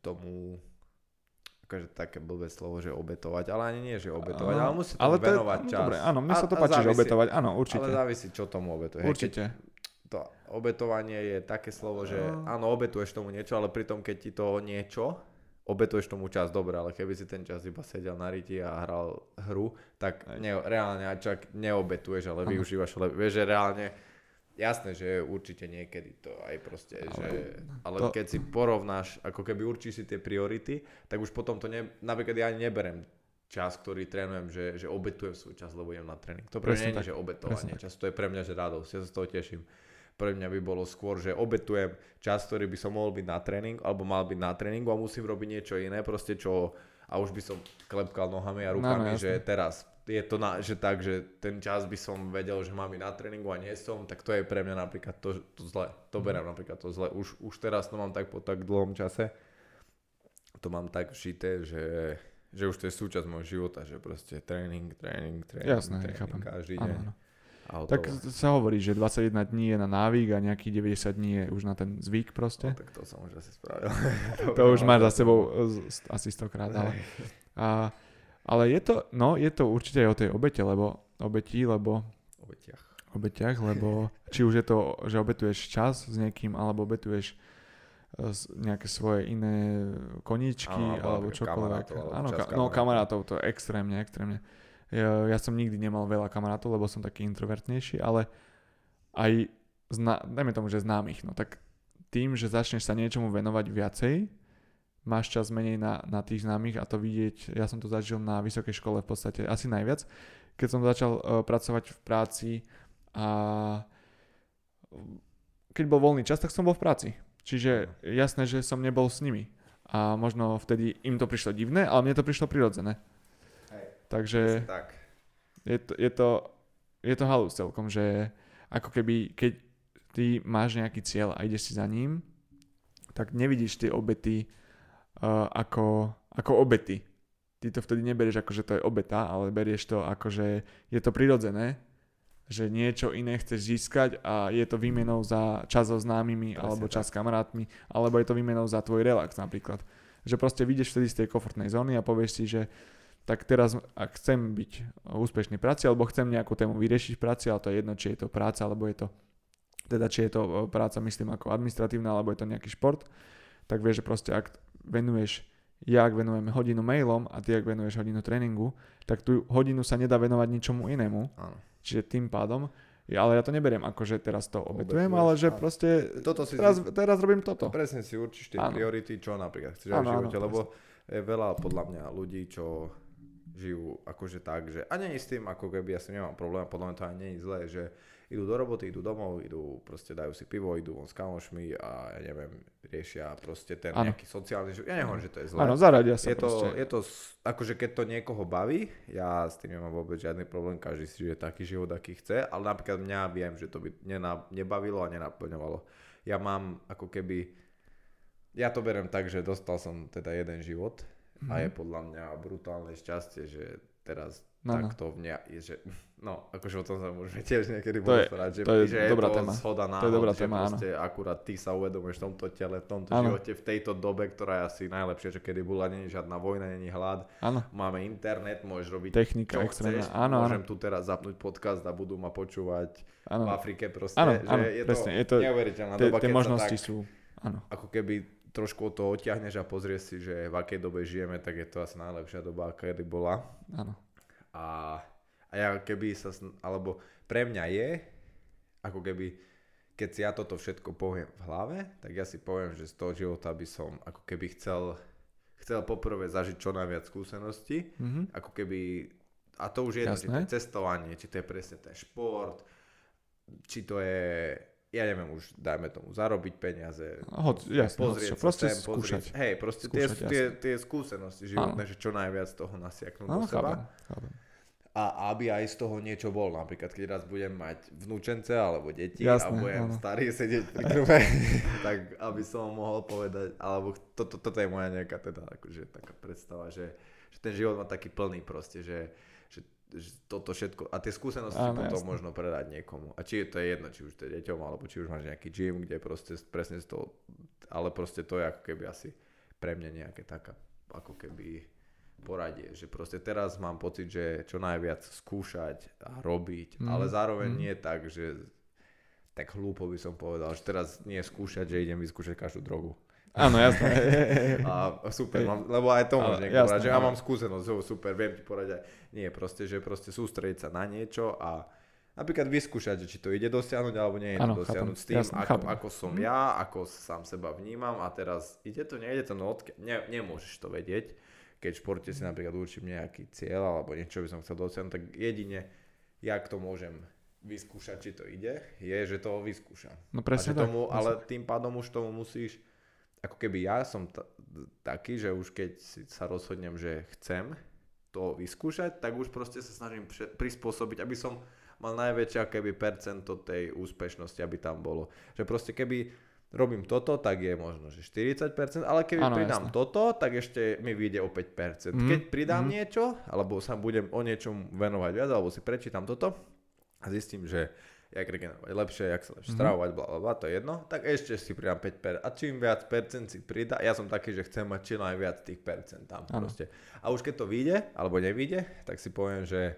Speaker 1: tomu akože také blbé slovo, že obetovať, ale ani nie, že obetovať,
Speaker 2: Áno,
Speaker 1: ale musí tomu
Speaker 2: ale to je-
Speaker 1: venovať
Speaker 2: no
Speaker 1: čas.
Speaker 2: Dobre, áno, mne sa to
Speaker 1: a
Speaker 2: páči, že
Speaker 1: závisí-
Speaker 2: obetovať, áno, určite.
Speaker 1: Ale závisí, čo tomu obetuje. Hej, keď
Speaker 2: určite.
Speaker 1: To obetovanie je také slovo, že
Speaker 2: No.
Speaker 1: áno, obetuješ tomu niečo, ale pritom keď ti to niečo, obetuješ tomu čas, dobre, ale keby si ten čas iba sedel na riti a hral hru, tak ne, reálne aj čak neobetuješ, ale
Speaker 2: Áno.
Speaker 1: využívaš, ale vieš, že reálne Jasné, že určite niekedy to aj proste, ale, že, ale
Speaker 2: to-
Speaker 1: keď si porovnáš, ako keby určíš si tie priority, tak už potom to ne, napríklad ja ani neberem čas, ktorý trénujem, že, že obetujem svoj čas, lebo idem na tréning. To pre mňa nie je, že obetovanie čas, to je pre mňa, že radosť, ja sa z toho teším. Pre mňa by bolo skôr, že obetujem čas, ktorý by som mohol byť na tréning, alebo mal byť na tréningu a musím robiť niečo iné, proste čo, a už by som klepkal nohami a
Speaker 2: No, no,
Speaker 1: rukami,
Speaker 2: jasné.
Speaker 1: že teraz je to na, že tak, že ten čas by som vedel, že mám byť na tréningu a nie som, tak to je pre mňa napríklad to, to zle. To beriem napríklad to zle. Už, už teraz to mám tak po tak dlhom čase. To mám tak všité, že, že už to je súčasť môjho života, že proste tréning, tréning, tréning,
Speaker 2: Jasné,
Speaker 1: tréning
Speaker 2: chápem.
Speaker 1: každý
Speaker 2: Áno,
Speaker 1: deň.
Speaker 2: áno.
Speaker 1: A hotovo.
Speaker 2: Tak sa hovorí, že 21 dní je na návyk a nejakých 90 dní je už na ten zvyk proste.
Speaker 1: No, tak to som už asi spravil.
Speaker 2: To už máš za sebou e, asi stokrát, ale, a, ale je to, no je to určite aj o tej obete, lebo obeti, lebo
Speaker 1: O vetiach.
Speaker 2: obeťach, lebo či už je to, že obetuješ čas s niekým, alebo obetuješ e, nejaké svoje iné koníčky,
Speaker 1: Áno, alebo
Speaker 2: čokoľvek.
Speaker 1: kamarátov, alebo
Speaker 2: Áno, ka- no
Speaker 1: kamarátov.
Speaker 2: to extrémne, extrémne. Ja, som nikdy nemal veľa kamarátov, lebo som taký introvertnejší, ale aj, zna, dajme tomu, že známych, no tak tým, že začneš sa niečomu venovať viacej, máš čas menej na, na tých známych a to vidieť, ja som to zažil na vysokej škole v podstate asi najviac, keď som začal uh, pracovať v práci a keď bol voľný čas, tak som bol v práci. Čiže jasné, že som nebol s nimi. A možno vtedy im to prišlo divné, ale mne to prišlo prirodzené. Takže
Speaker 1: tak.
Speaker 2: je to, je to, je to halus celkom, že ako keby, keď ty máš nejaký cieľ a ideš si za ním, tak nevidíš tie obety uh, ako, ako obety. Ty to vtedy neberieš ako, že to je obeta, ale berieš to ako, že je to prirodzené, že niečo iné chceš získať a je to výmenou za čas so známymi
Speaker 1: Presne
Speaker 2: alebo
Speaker 1: tak.
Speaker 2: čas s kamarátmi, alebo je to výmenou za tvoj relax napríklad. Že proste vyjdeš vtedy z tej komfortnej zóny a povieš si, že tak teraz, ak chcem byť úspešný v práci, alebo chcem nejakú tému vyriešiť v práci, ale to je jedno, či je to práca, alebo je to, teda či je to e, práca, myslím, ako administratívna, alebo je to nejaký šport, tak vieš, že proste ak venuješ, ja ak venujem hodinu mailom a ty ak venuješ hodinu tréningu, tak tú hodinu sa nedá venovať ničomu inému,
Speaker 1: Áno.
Speaker 2: čiže tým pádom, ale ja to neberiem ako, že teraz to obetujem, ale že
Speaker 1: áno.
Speaker 2: proste
Speaker 1: Toto si
Speaker 2: teraz,
Speaker 1: si-
Speaker 2: teraz robím toto.
Speaker 1: Presne si určíš tie
Speaker 2: Áno.
Speaker 1: priority, čo napríklad chceš v
Speaker 2: Áno, áno,
Speaker 1: živote, lebo je veľa podľa mňa ľudí, čo žijú akože tak, že a nie s tým, ako keby ja si nemám problém, podľa mňa to ani nie je zlé, že idú do roboty, idú domov, idú proste dajú si pivo, idú von s kamošmi a ja neviem, riešia proste ten
Speaker 2: Áno.
Speaker 1: nejaký sociálny život. Ja nehovorím, že to je zlé.
Speaker 2: Áno, zaradia sa
Speaker 1: je to, je to, akože keď to niekoho baví, ja s tým nemám vôbec žiadny problém, každý si žije taký život, aký chce, ale napríklad mňa viem, že to by nena, nebavilo a nenaplňovalo. Ja mám ako keby, ja to berem tak, že dostal som teda jeden život a je podľa mňa brutálne šťastie, že teraz
Speaker 2: No, no.
Speaker 1: takto v mňa je, že, no, akože o tom sa môžeme tiež niekedy porozprávať, že,
Speaker 2: to je
Speaker 1: že
Speaker 2: dobrá
Speaker 1: je to
Speaker 2: téma.
Speaker 1: zhoda
Speaker 2: To je dobrá
Speaker 1: že
Speaker 2: téma, áno.
Speaker 1: proste akurát ty sa uvedomuješ v tomto tele, v tomto
Speaker 2: Áno.
Speaker 1: živote, v tejto dobe, ktorá je asi najlepšia, čo kedy bola, není žiadna vojna, není hlad,
Speaker 2: Áno,
Speaker 1: máme internet, môžeš robiť
Speaker 2: technika
Speaker 1: čo
Speaker 2: extrémna.
Speaker 1: chceš,
Speaker 2: Áno, áno,
Speaker 1: môžem tu teraz zapnúť podcast a budú ma počúvať v
Speaker 2: áno.
Speaker 1: Afrike proste,
Speaker 2: Áno,
Speaker 1: že
Speaker 2: áno,
Speaker 1: je
Speaker 2: presne,
Speaker 1: to,
Speaker 2: je to-
Speaker 1: neuveriteľná doba,
Speaker 2: tie možnosti
Speaker 1: tak,
Speaker 2: sú, áno.
Speaker 1: ako keby trošku od toho odtiahneš a pozrieš si, že v akej dobe žijeme, tak je to asi najlepšia doba, aká kedy bola.
Speaker 2: áno.
Speaker 1: A, a ja keby sa, alebo pre mňa je, ako keby, keď si ja toto všetko poviem v hlave, tak ja si poviem, že z toho života by som ako keby chcel, chcel poprvé zažiť čo najviac skúseností,
Speaker 2: Mhm.
Speaker 1: ako keby, a to už je jedno, či to je cestovanie, či to je presne ten šport, či to je, ja neviem už, dajme tomu, zarobiť peniaze,
Speaker 2: Hoď, jasne,
Speaker 1: pozrieť sa
Speaker 2: proste
Speaker 1: pozrieť.
Speaker 2: skúšať.
Speaker 1: Hej, proste
Speaker 2: Skúšať,
Speaker 1: tie, tie, tie skúsenosti životné, že čo najviac toho nasiaknúť
Speaker 2: Áno,
Speaker 1: do seba.
Speaker 2: chápem.
Speaker 1: A aby aj z toho niečo bol. Napríklad, keď raz budem mať vnúčence alebo deti
Speaker 2: Jasné,
Speaker 1: a budem
Speaker 2: áno.
Speaker 1: starý sedieť pri krve, tak aby som mohol povedať, alebo toto, toto je moja nejaká teda akože taká predstava, že, že ten život má taký plný proste, že toto všetko, a tie skúsenosti
Speaker 2: Áno,
Speaker 1: potom
Speaker 2: jasné.
Speaker 1: možno predať niekomu. A či je to jedno, či už to je deťom, alebo či už máš nejaký gym, kde proste presne z toho, ale proste to je ako keby asi pre mňa nejaké taká, ako keby poradie, že proste teraz mám pocit, že čo najviac skúšať a robiť,
Speaker 2: Mm,
Speaker 1: ale zároveň
Speaker 2: mm.
Speaker 1: nie tak, že tak hlúpo by som povedal, že teraz nie skúšať, že idem vyskúšať každú drogu.
Speaker 2: Áno, jasné.
Speaker 1: A super, mám, lebo aj to
Speaker 2: Ale
Speaker 1: môže niekto
Speaker 2: jasné,
Speaker 1: povedať, že ja mám skúsenosť, jo, super, viem ti poradiť. aj- Nie, proste, že proste sústrediť sa na niečo a napríklad vyskúšať, že či to ide dosiahnuť alebo nie je to dosiahnuť
Speaker 2: chápem,
Speaker 1: s tým,
Speaker 2: jasné,
Speaker 1: ako, ako som ja, ako sám seba vnímam a teraz ide to, nejde to, no odkia- ne, nemôžeš to vedieť. Keď v športe si napríklad určím nejaký cieľ alebo niečo by som chcel dosiahnuť, tak jedine, jak to môžem vyskúšať, či to ide, je, že to vyskúšam.
Speaker 2: No
Speaker 1: A
Speaker 2: presne
Speaker 1: že
Speaker 2: tak.
Speaker 1: tomu,
Speaker 2: presne.
Speaker 1: ale tým pádom už tomu musíš, ako keby ja som t- taký, že už keď sa rozhodnem, že chcem to vyskúšať, tak už proste sa snažím pre- prispôsobiť, aby som mal najväčšie ako keby percento tej úspešnosti, aby tam bolo. Že proste keby robím toto, tak je možno, že 40%, ale keby
Speaker 2: Áno,
Speaker 1: pridám
Speaker 2: jasné.
Speaker 1: toto, tak ešte mi vyjde o 5%.
Speaker 2: Mhm,
Speaker 1: Keď pridám
Speaker 2: mhm.
Speaker 1: niečo, alebo sa budem o niečom venovať viac, alebo si prečítam toto a zistím, že jak regenerovať lepšie, jak sa lepšie
Speaker 2: Mhm.
Speaker 1: stravovať, bla, bla, bla, to je jedno, tak ešte si pridám 5%. A čím viac percent si pridá, ja som taký, že chcem mať čo najviac tých percent tam
Speaker 2: Áno.
Speaker 1: proste. A už keď to vyjde, alebo nevyjde, tak si poviem, že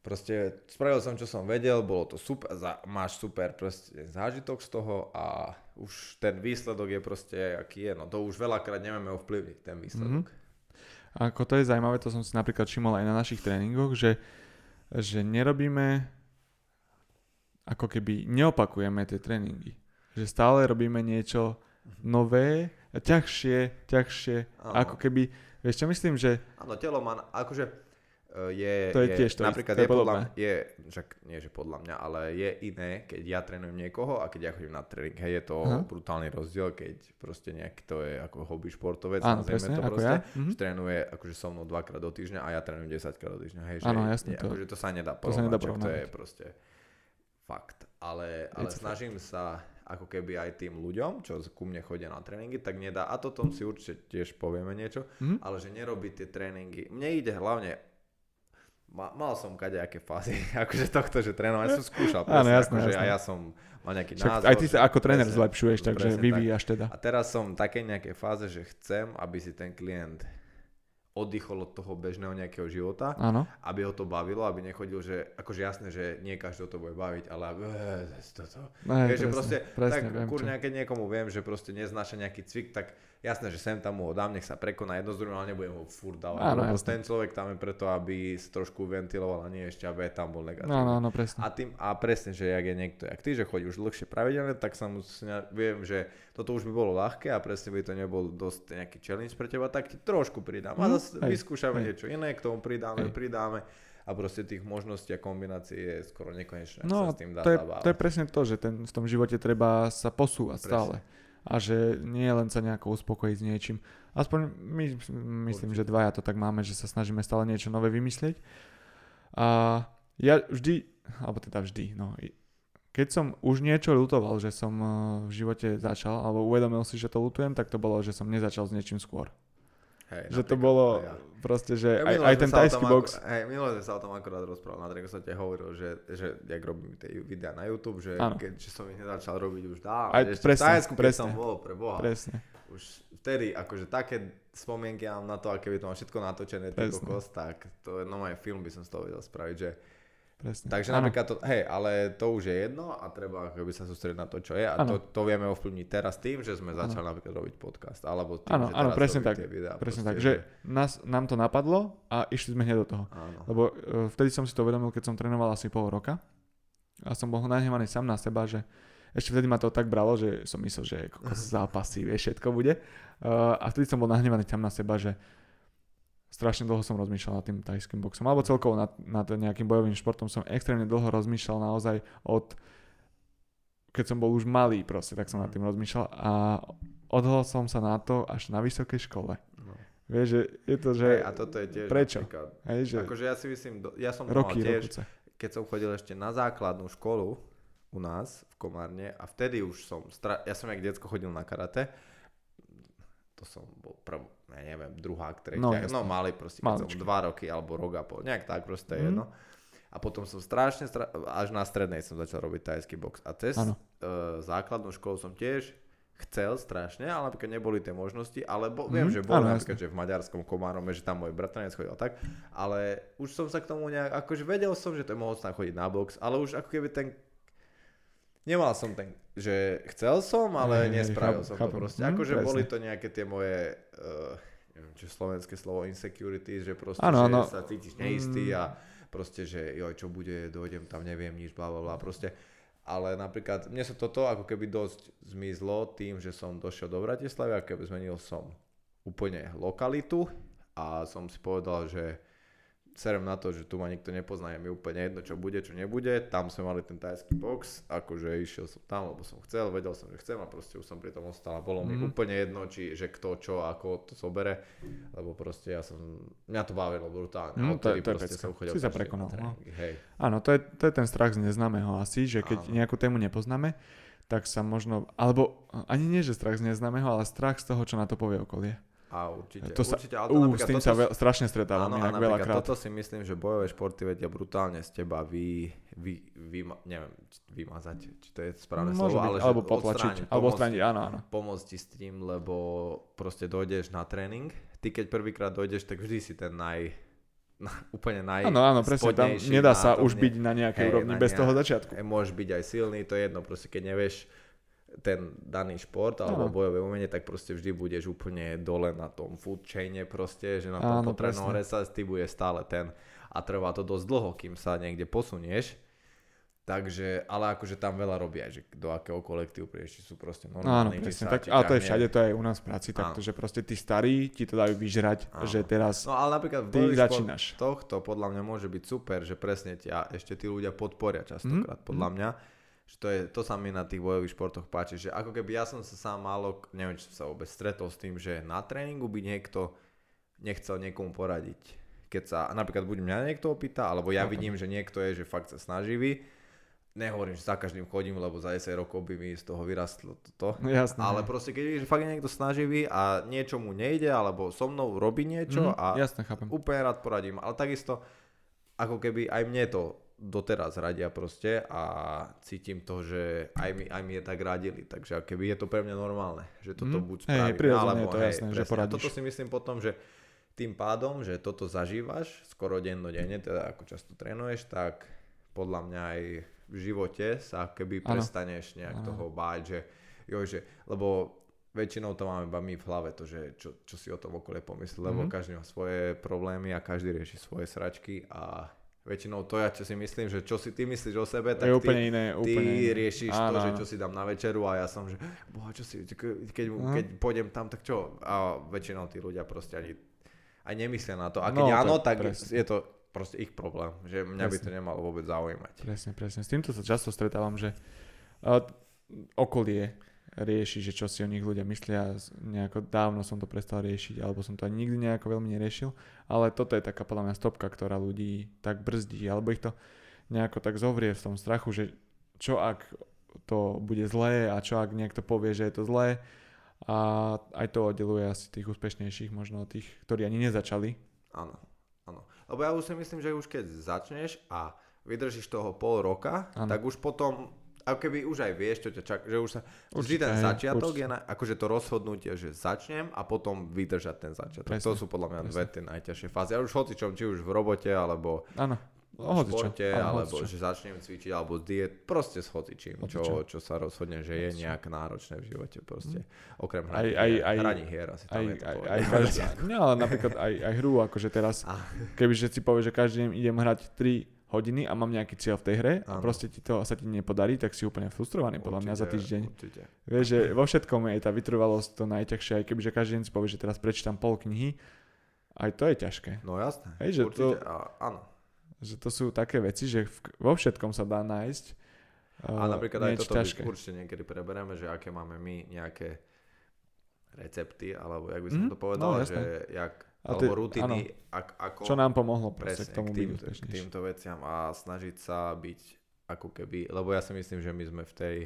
Speaker 1: proste spravil som, čo som vedel, bolo to super, za, máš super proste zážitok z toho a už ten výsledok je proste aký je, no to už veľakrát nevieme ovplyvniť, ten výsledok.
Speaker 2: A ako to je zaujímavé, to som si napríklad všimol aj na našich tréningoch, že, že nerobíme, ako keby neopakujeme tie tréningy. Že stále robíme niečo nové, ťažšie, ťažšie,
Speaker 1: Áno.
Speaker 2: ako keby, vieš čo myslím, že
Speaker 1: Áno, telo má, akože e, je,
Speaker 2: To je tiež to
Speaker 1: napríklad
Speaker 2: to je
Speaker 1: je podľa mňa, je, však nie že podľa mňa, ale je iné, keď ja trénujem niekoho a keď ja chodím na tréning. Hej, je to
Speaker 2: Aha.
Speaker 1: brutálny rozdiel, keď proste nejaký to je ako hobby športovec,
Speaker 2: áno, presne,
Speaker 1: to proste,
Speaker 2: ja. Mhm.
Speaker 1: že trénuje akože so mnou dvakrát do týždňa a ja trénujem 10 krát do týždňa. Hej, že
Speaker 2: Áno, jasné,
Speaker 1: nie,
Speaker 2: to-
Speaker 1: akože to sa nedá
Speaker 2: to sa nedá
Speaker 1: porovnať, to je proste fakt. Ale, ale
Speaker 2: It's
Speaker 1: snažím sa ako keby aj tým ľuďom, čo ku mne chodia na tréningy, tak nedá, a to tom si určite tiež povieme niečo,
Speaker 2: Mhm.
Speaker 1: ale že nerobiť tie tréningy. Mne ide hlavne, ma, mal som kadejaké fázy, akože tohto, že trénovať som skúšal,
Speaker 2: Áno,
Speaker 1: presne,
Speaker 2: jasné,
Speaker 1: akože
Speaker 2: jasné.
Speaker 1: a ja som mal nejaký
Speaker 2: Však
Speaker 1: názor.
Speaker 2: aj ty sa ako tréner
Speaker 1: presne,
Speaker 2: zlepšuješ, takže
Speaker 1: presne tak.
Speaker 2: vyvíjaš teda.
Speaker 1: A teraz som v takej nejakej fáze, že chcem, aby si ten klient oddychol od toho bežného nejakého života,
Speaker 2: Áno,
Speaker 1: aby ho to bavilo, aby nechodil, že akože jasné, že nie každého to bude baviť, ale aby, eh, toto. Vieš, že
Speaker 2: presne,
Speaker 1: proste,
Speaker 2: presne,
Speaker 1: tak
Speaker 2: viem
Speaker 1: kurňa, keď niekomu viem, že proste neznáša nejaký cvik, tak jasné, že sem tam mu ho dám, nech sa prekoná jedno z druhým, ale nebudem ho furt dávať.
Speaker 2: Áno,
Speaker 1: lebo ten človek tam je preto, aby si trošku ventiloval a nie ešte, aby tam bol negatívny.
Speaker 2: Áno, áno, presne.
Speaker 1: A, tým, a presne, že jak je niekto, jak ty, že chodí už dlhšie pravidelne, tak sa mu viem, že toto už by bolo ľahké a presne by to nebol dosť nejaký challenge pre teba, tak ti trošku pridám. A
Speaker 2: Mhm.
Speaker 1: zase
Speaker 2: Hej,
Speaker 1: vyskúšame
Speaker 2: hej.
Speaker 1: niečo iné, k tomu pridáme,
Speaker 2: Hej.
Speaker 1: pridáme a proste tých možností a kombinácií je skoro nekonečné.
Speaker 2: No,
Speaker 1: sa s tým dá
Speaker 2: to je,
Speaker 1: zabávať.
Speaker 2: to je presne to, že ten, v tom živote treba sa posúvať
Speaker 1: Presne.
Speaker 2: stále. A že nie je len sa nejako uspokojiť s niečím. Aspoň my, myslím, že dvaja to tak máme, že sa snažíme stále niečo nové vymyslieť. A ja vždy, alebo teda vždy, no, keď som už niečo lutoval, že som eh, v živote začal, alebo uvedomil si, že to lutujem, tak to bolo, že som nezačal s niečím skôr.
Speaker 1: Hej,
Speaker 2: Že to bolo
Speaker 1: aj ja.
Speaker 2: proste, že
Speaker 1: Ja
Speaker 2: aj, aj ten tajský box,
Speaker 1: Ako, hej, minule sme sa o tom akorát rozprávali, na tréningu som ti hovoril, že, že jak robím tie videá na YouTube, že
Speaker 2: Áno.
Speaker 1: keď že som ich nezačal robiť už dávno,
Speaker 2: Aj
Speaker 1: ešte
Speaker 2: presne,
Speaker 1: v Thajsku, keď
Speaker 2: presne.
Speaker 1: som bol, pre Boha,
Speaker 2: presne.
Speaker 1: už vtedy, akože také spomienky mám na to, aké by to mal všetko natočené,
Speaker 2: Presne.
Speaker 1: kokos, tak to je normálne film by som z toho vedel spraviť, že
Speaker 2: presne.
Speaker 1: Takže
Speaker 2: Áno.
Speaker 1: napríklad to, hej, ale to už je jedno a treba akoby sa sústrediť na to, čo je a to, to vieme ovplyvniť teraz tým, že sme začali napríklad robiť podcast, alebo tým,
Speaker 2: Áno,
Speaker 1: že teraz
Speaker 2: presne tak,
Speaker 1: tie videá.
Speaker 2: Presne
Speaker 1: proste,
Speaker 2: tak, že nás, nám to napadlo a išli sme hneď do toho.
Speaker 1: Áno.
Speaker 2: Lebo uh, vtedy som si to uvedomil, keď som trénoval asi pol roka a som bol nahnevaný sám na seba, že ešte vtedy ma to tak bralo, že som myslel, že zápasy, vieš, všetko bude. Uh, a vtedy som bol nahnevaný sám na seba, že strašne dlho som rozmýšľal nad tým tajským boxom, alebo celkovo nad, nad nejakým bojovým športom som extrémne dlho rozmýšľal naozaj od keď som bol už malý proste, tak som nad tým rozmýšľal a odhol som sa na to až na vysokej škole.
Speaker 1: No.
Speaker 2: Vieš, že je to, že...
Speaker 1: Hej, a toto je tiež
Speaker 2: prečo? hej, že
Speaker 1: akože ja si myslím, ja som
Speaker 2: roky,
Speaker 1: tiež,
Speaker 2: rokuce.
Speaker 1: keď som chodil ešte na základnú školu u nás v Komárne a vtedy už som, stra- ja som jak detsko chodil na karate, to som bol prv, ja neviem, druhák, tretia,
Speaker 2: No, jasné.
Speaker 1: no malý proste, keď som dva roky alebo rok a pol, nejak tak proste mm. jedno. A potom som strašne, stra- až na strednej som začal robiť tajský box. A cez uh, základnú školu som tiež chcel strašne, ale napríklad neboli tie možnosti, alebo viem,
Speaker 2: Mhm,
Speaker 1: že bol
Speaker 2: áno,
Speaker 1: napríklad, že v maďarskom Komárome, že tam môj bratranec chodil tak, ale už som sa k tomu nejak, akože vedel som, že to je mohol tam chodiť na box, ale už ako keby ten Nemal som ten, že chcel som, ale
Speaker 2: hej,
Speaker 1: nespravil
Speaker 2: chápem,
Speaker 1: som
Speaker 2: chápem.
Speaker 1: to proste.
Speaker 2: Hm,
Speaker 1: Akože
Speaker 2: presne.
Speaker 1: boli to nejaké tie moje, uh, neviem, čo slovenské slovo, insecurities, že proste,
Speaker 2: Áno,
Speaker 1: že
Speaker 2: áno.
Speaker 1: sa cítiš neistý
Speaker 2: Mm.
Speaker 1: a proste, že joj, čo bude, dojdem tam, neviem nič, bla, bla, bla, proste. Ale napríklad, mne sa toto ako keby dosť zmizlo tým, že som došiel do Bratislavy a keby zmenil som úplne lokalitu a som si povedal, že serem na to, že tu ma nikto nepozná, je mi úplne jedno, čo bude, čo nebude. Tam sme mali ten tajský box, akože išiel som tam, lebo som chcel, vedel som, že chcem a proste už som pri tom ostal a bolo mi
Speaker 2: Mhm.
Speaker 1: úplne jedno, či, že kto, čo, ako to zobere, lebo proste ja som, mňa to bavilo brutálne.
Speaker 2: Mm,
Speaker 1: a
Speaker 2: to je- to je pecka.
Speaker 1: som chodil
Speaker 2: Si sa prekonal, no.
Speaker 1: Hej.
Speaker 2: Áno, to je, to je ten strach z neznámeho asi, že keď
Speaker 1: Áno.
Speaker 2: nejakú tému nepoznáme, tak sa možno, alebo ani nie, že strach z neznámeho, ale strach z toho, čo na to povie okolie.
Speaker 1: A určite,
Speaker 2: To sa,
Speaker 1: určite, ale
Speaker 2: uh,
Speaker 1: to
Speaker 2: s
Speaker 1: napríklad
Speaker 2: tým
Speaker 1: toto
Speaker 2: sa
Speaker 1: s-
Speaker 2: veľ, strašne stretávam
Speaker 1: Áno,
Speaker 2: inak veľakrát.
Speaker 1: toto si myslím, že bojové športy vedia brutálne z teba vy, vy, vy neviem, vymazať, či to je správne
Speaker 2: Môže
Speaker 1: slovo,
Speaker 2: byť,
Speaker 1: ale
Speaker 2: alebo potlačiť,
Speaker 1: odstrániť,
Speaker 2: alebo odstrániť, áno, áno.
Speaker 1: pomôcť ti s tým, lebo proste dojdeš na tréning, ty keď prvýkrát dojdeš, tak vždy si ten naj, na, úplne naj
Speaker 2: Áno, áno, presne, tam nedá sa už byť na nejakej úrovni bez toho začiatku.
Speaker 1: Môžeš byť aj silný, to je jedno, proste keď nevieš ten daný šport alebo
Speaker 2: Áno.
Speaker 1: bojové umenie, tak proste vždy budeš úplne dole na tom food chaine proste, že na
Speaker 2: Áno,
Speaker 1: tom potrebnom resa ty budeš stále ten a trvá to dosť dlho, kým sa niekde posunieš. Takže, ale akože tam veľa robia, že do akého kolektívu prídeš, či sú proste
Speaker 2: Áno,
Speaker 1: normálni, či
Speaker 2: presne.
Speaker 1: sa
Speaker 2: Tak, ale to je všade, to je aj u nás v práci takto,
Speaker 1: Áno.
Speaker 2: že proste tí starí ti to dajú vyžrať,
Speaker 1: Áno.
Speaker 2: že teraz
Speaker 1: No ale napríklad
Speaker 2: ty začínaš.
Speaker 1: športoch to podľa mňa môže byť super, že presne ťa ešte tí ľudia podporia častokrát,
Speaker 2: Mhm,
Speaker 1: podľa mňa. Že to, je, to sa mi na tých bojových športoch páči, že ako keby ja som sa sám málo, neviem, či som sa vôbec stretol s tým, že na tréningu by niekto nechcel niekomu poradiť. Keď sa napríklad buď mňa niekto opýta, alebo ja vidím, že niekto je, že fakt sa snaživý, nehovorím, že za každým chodím, lebo za 10 rokov by mi z toho vyrastlo toto.
Speaker 2: No jasné.
Speaker 1: Ale proste keď vidíš, že fakt niekto snaživý a niečo mu nejde, alebo so mnou robí niečo
Speaker 2: Mhm,
Speaker 1: a
Speaker 2: jasne, chápem.
Speaker 1: úplne rád poradím. Ale takisto, ako keby aj mne to doteraz radia proste a cítim to, že aj mi, aj mi je tak radili. Takže keby je to pre mňa normálne, že toto
Speaker 2: Mhm.
Speaker 1: buď
Speaker 2: Hej, hej,
Speaker 1: spravím,
Speaker 2: prirodzene je to
Speaker 1: hej,
Speaker 2: jasné, že
Speaker 1: presne. A
Speaker 2: poradíš.
Speaker 1: toto si myslím potom, že tým pádom, že toto zažívaš skoro dennodenne, teda ako často trénuješ, tak podľa mňa aj v živote sa keby
Speaker 2: Áno.
Speaker 1: prestaneš nejak
Speaker 2: Áno.
Speaker 1: toho báť, že, jo, že lebo väčšinou to máme iba my v hlave, to, že čo, čo si o tom okolie pomyslí, lebo
Speaker 2: Mhm.
Speaker 1: každý má svoje problémy a každý rieši svoje sračky a väčšinou to ja, čo si myslím, že čo si ty myslíš o sebe, tak
Speaker 2: je
Speaker 1: ty,
Speaker 2: úplne iné,
Speaker 1: ty
Speaker 2: úplne iné.
Speaker 1: riešiš
Speaker 2: Áno,
Speaker 1: to, že čo si dám na večeru a ja som, že boha, čo si, ke- keď,
Speaker 2: Mhm.
Speaker 1: keď pôjdem tam, tak čo? A väčšinou tí ľudia proste ani a nemyslia na to. A
Speaker 2: No,
Speaker 1: keď
Speaker 2: to
Speaker 1: áno, tak
Speaker 2: presne.
Speaker 1: je to proste ich problém, že mňa by to
Speaker 2: Presne.
Speaker 1: nemalo vôbec zaujímať.
Speaker 2: Presne, presne. S týmto sa často stretávam, že uh, okolie rieši, že čo si o nich ľudia myslia. Nejako dávno som to prestal riešiť, alebo som to ani nikdy nejako veľmi neriešil. Ale toto je taká podľa mňa stopka, ktorá ľudí tak brzdí, alebo ich to nejako tak zovrie v tom strachu, že čo ak to bude zlé a čo ak niekto povie, že je to zlé. A aj to oddeluje asi tých úspešnejších, možno tých, ktorí ani nezačali.
Speaker 1: Áno, áno. Lebo ja už si myslím, že už keď začneš a vydržíš toho pol roka,
Speaker 2: Áno.
Speaker 1: tak už potom, ako keby už aj vieš, čo ťa čaká, že už sa, vždy ten začiatok
Speaker 2: určite.
Speaker 1: je na, akože to rozhodnutie, že začnem a potom vydržať ten začiatok.
Speaker 2: Presne,
Speaker 1: to sú podľa mňa dve tie najťažšie fázy. A už hocičom, či už v robote, alebo v
Speaker 2: hocičo,
Speaker 1: športe,
Speaker 2: áno,
Speaker 1: alebo
Speaker 2: hocičo.
Speaker 1: že začnem cvičiť, alebo diet, proste s hocičím, čo, čo sa rozhodne, že je nejak náročné v živote proste. Okrem
Speaker 2: Aj-
Speaker 1: hraní,
Speaker 2: aj- aj-
Speaker 1: hraní hier asi tam
Speaker 2: aj,
Speaker 1: je to
Speaker 2: aj, aj každý, no ale napríklad aj, aj hru, akože teraz,
Speaker 1: A-
Speaker 2: kebyže si povie, že každý deň idem hrať 3 hodiny a mám nejaký cieľ v tej hre a
Speaker 1: Áno.
Speaker 2: proste ti to sa ti nepodarí, tak si úplne frustrovaný podľa mňa za
Speaker 1: Určite,
Speaker 2: týždeň.
Speaker 1: Určite.
Speaker 2: Vieš, že vo všetkom je tá vytrvalosť to najťažšie, aj kebyže každý deň si povie, že teraz prečítam pol knihy, aj to je ťažké.
Speaker 1: No jasné.
Speaker 2: Hej, že
Speaker 1: určite,
Speaker 2: to-
Speaker 1: a, áno.
Speaker 2: Že to sú také veci, že v, vo všetkom sa dá nájsť
Speaker 1: A
Speaker 2: uh,
Speaker 1: napríklad aj toto
Speaker 2: ťažké.
Speaker 1: určite niekedy prebereme, že aké máme my nejaké recepty, alebo jak by som
Speaker 2: Mhm,
Speaker 1: to povedal,
Speaker 2: no,
Speaker 1: že jak,
Speaker 2: A
Speaker 1: alebo
Speaker 2: ty-
Speaker 1: rutiny, ak, ako
Speaker 2: Čo nám pomohlo
Speaker 1: presne
Speaker 2: k tomu
Speaker 1: k,
Speaker 2: byť
Speaker 1: tým, k týmto veciam a snažiť sa byť ako keby, lebo ja si myslím, že my sme v tej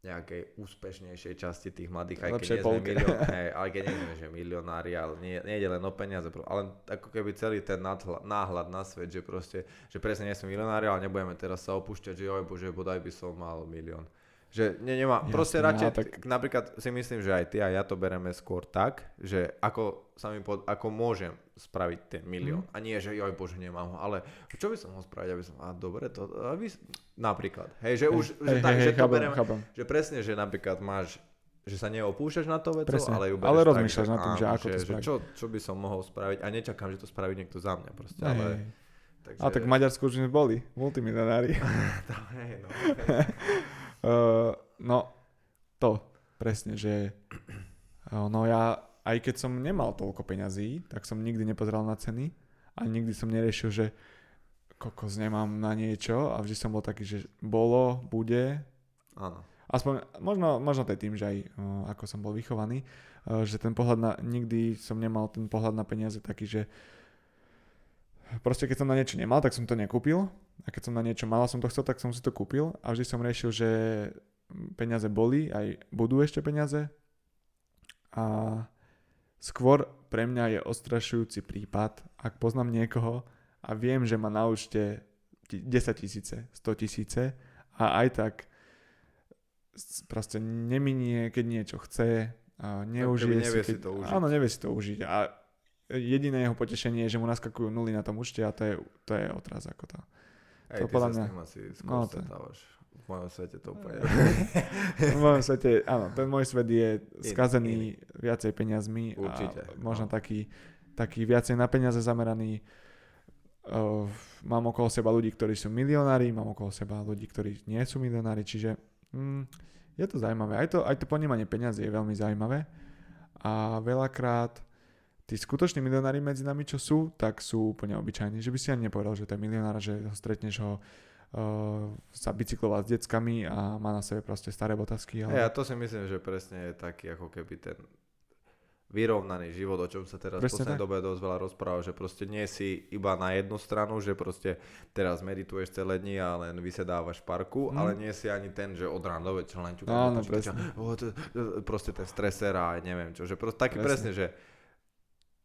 Speaker 1: nejakej úspešnejšej časti tých mladých, aj keď nie sme, milión, hej, aj keď nie sme že milionári, ale nie, nie ide len o peniaze, ale ako keby celý ten nadhľad, náhľad na svet, že proste, že presne nie sme milionári, ale nebudeme teraz sa opúšťať, že joj bože, bodaj by som mal milión. Že nie, nemá,
Speaker 2: Jasné,
Speaker 1: proste
Speaker 2: ale
Speaker 1: radšej,
Speaker 2: tak-
Speaker 1: napríklad si myslím, že aj ty a ja to bereme skôr tak, že ako sa mi pod, ako môžem spraviť ten milión.
Speaker 2: Mhm.
Speaker 1: A nie, že joj bože, nemám ho, ale čo by som mohol spraviť, aby som, a dobre, to, aby, napríklad, hej, že už, že,
Speaker 2: hej,
Speaker 1: tak,
Speaker 2: hej,
Speaker 1: že
Speaker 2: hej,
Speaker 1: to
Speaker 2: chápem,
Speaker 1: bereme,
Speaker 2: chápem.
Speaker 1: že presne, že napríklad máš, že sa neopúšťaš na to vecou,
Speaker 2: Presne,
Speaker 1: ale ju
Speaker 2: ale rozmýšľaš
Speaker 1: tak,
Speaker 2: nad tým, že ako to
Speaker 1: že čo, čo by som mohol spraviť a nečakám, že to spraví niekto za mňa proste,
Speaker 2: Hej,
Speaker 1: ale...
Speaker 2: hej.
Speaker 1: Takže,
Speaker 2: A tak v Maďarsku už sme boli, multimilionári.
Speaker 1: hej, no,
Speaker 2: Uh, no, to presne, že uh, no ja, aj keď som nemal toľko peňazí, tak som nikdy nepozeral na ceny a nikdy som neriešil, že kokos nemám na niečo a vždy som bol taký, že bolo, bude.
Speaker 1: áno.
Speaker 2: Aspoň, možno, možno to je tým, že aj uh, ako som bol vychovaný, uh, že ten pohľad na, nikdy som nemal ten pohľad na peniaze taký, že proste keď som na niečo nemal, tak som to nekúpil a keď som na niečo mal a som to chcel, tak som si to kúpil a vždy som riešil, že peniaze boli, aj budú ešte peniaze a skôr pre mňa je ostrašujúci prípad, ak poznám niekoho a viem, že má na účte ti- 10 tisíce, 100 tisíce a aj tak proste neminie, keď niečo chce a neužije
Speaker 1: nevie
Speaker 2: si,
Speaker 1: si to užiť.
Speaker 2: Áno, nevie si to užiť a jediné jeho potešenie je, že mu naskakujú nuly na tom účte a to je, to je odraz ako to.
Speaker 1: Hej,
Speaker 2: To
Speaker 1: ty
Speaker 2: podľa
Speaker 1: sa s
Speaker 2: mňa-
Speaker 1: tým asi skôr
Speaker 2: no, to-
Speaker 1: stretávaš. V mojom svete to úplne...
Speaker 2: v mojom svete, áno, ten môj svet je skazený viacej peniazmi
Speaker 1: Určite,
Speaker 2: a možno
Speaker 1: no.
Speaker 2: taký, taký viacej na peniaze zameraný. Uh, mám okolo seba ľudí, ktorí sú milionári, mám okolo seba ľudí, ktorí nie sú milionári, čiže mm, je to zaujímavé. Aj to, aj to ponímanie peniazy je veľmi zaujímavé a veľakrát tí skutoční milionári medzi nami, čo sú, tak sú úplne obyčajní. Že by si ani nepovedal, že to je milionár, že ho stretneš ho uh, sa bicyklovať s deckami a má na sebe proste staré botasky.
Speaker 1: Hej, a to si myslím, že presne je taký ako keby ten vyrovnaný život, o čom sa teraz v
Speaker 2: Presne
Speaker 1: poslednej
Speaker 2: tak.
Speaker 1: dobe dosť veľa rozpráva, že proste nie si iba na jednu stranu, že proste teraz medituješ celé dni a len vysedávaš v parku,
Speaker 2: Mm.
Speaker 1: ale nie si ani ten, že od rána do večera len ťukáš
Speaker 2: Áno,
Speaker 1: do počítača, "O, to- to- proste ten streser a neviem čo, že proste taký presne,
Speaker 2: Presne.
Speaker 1: že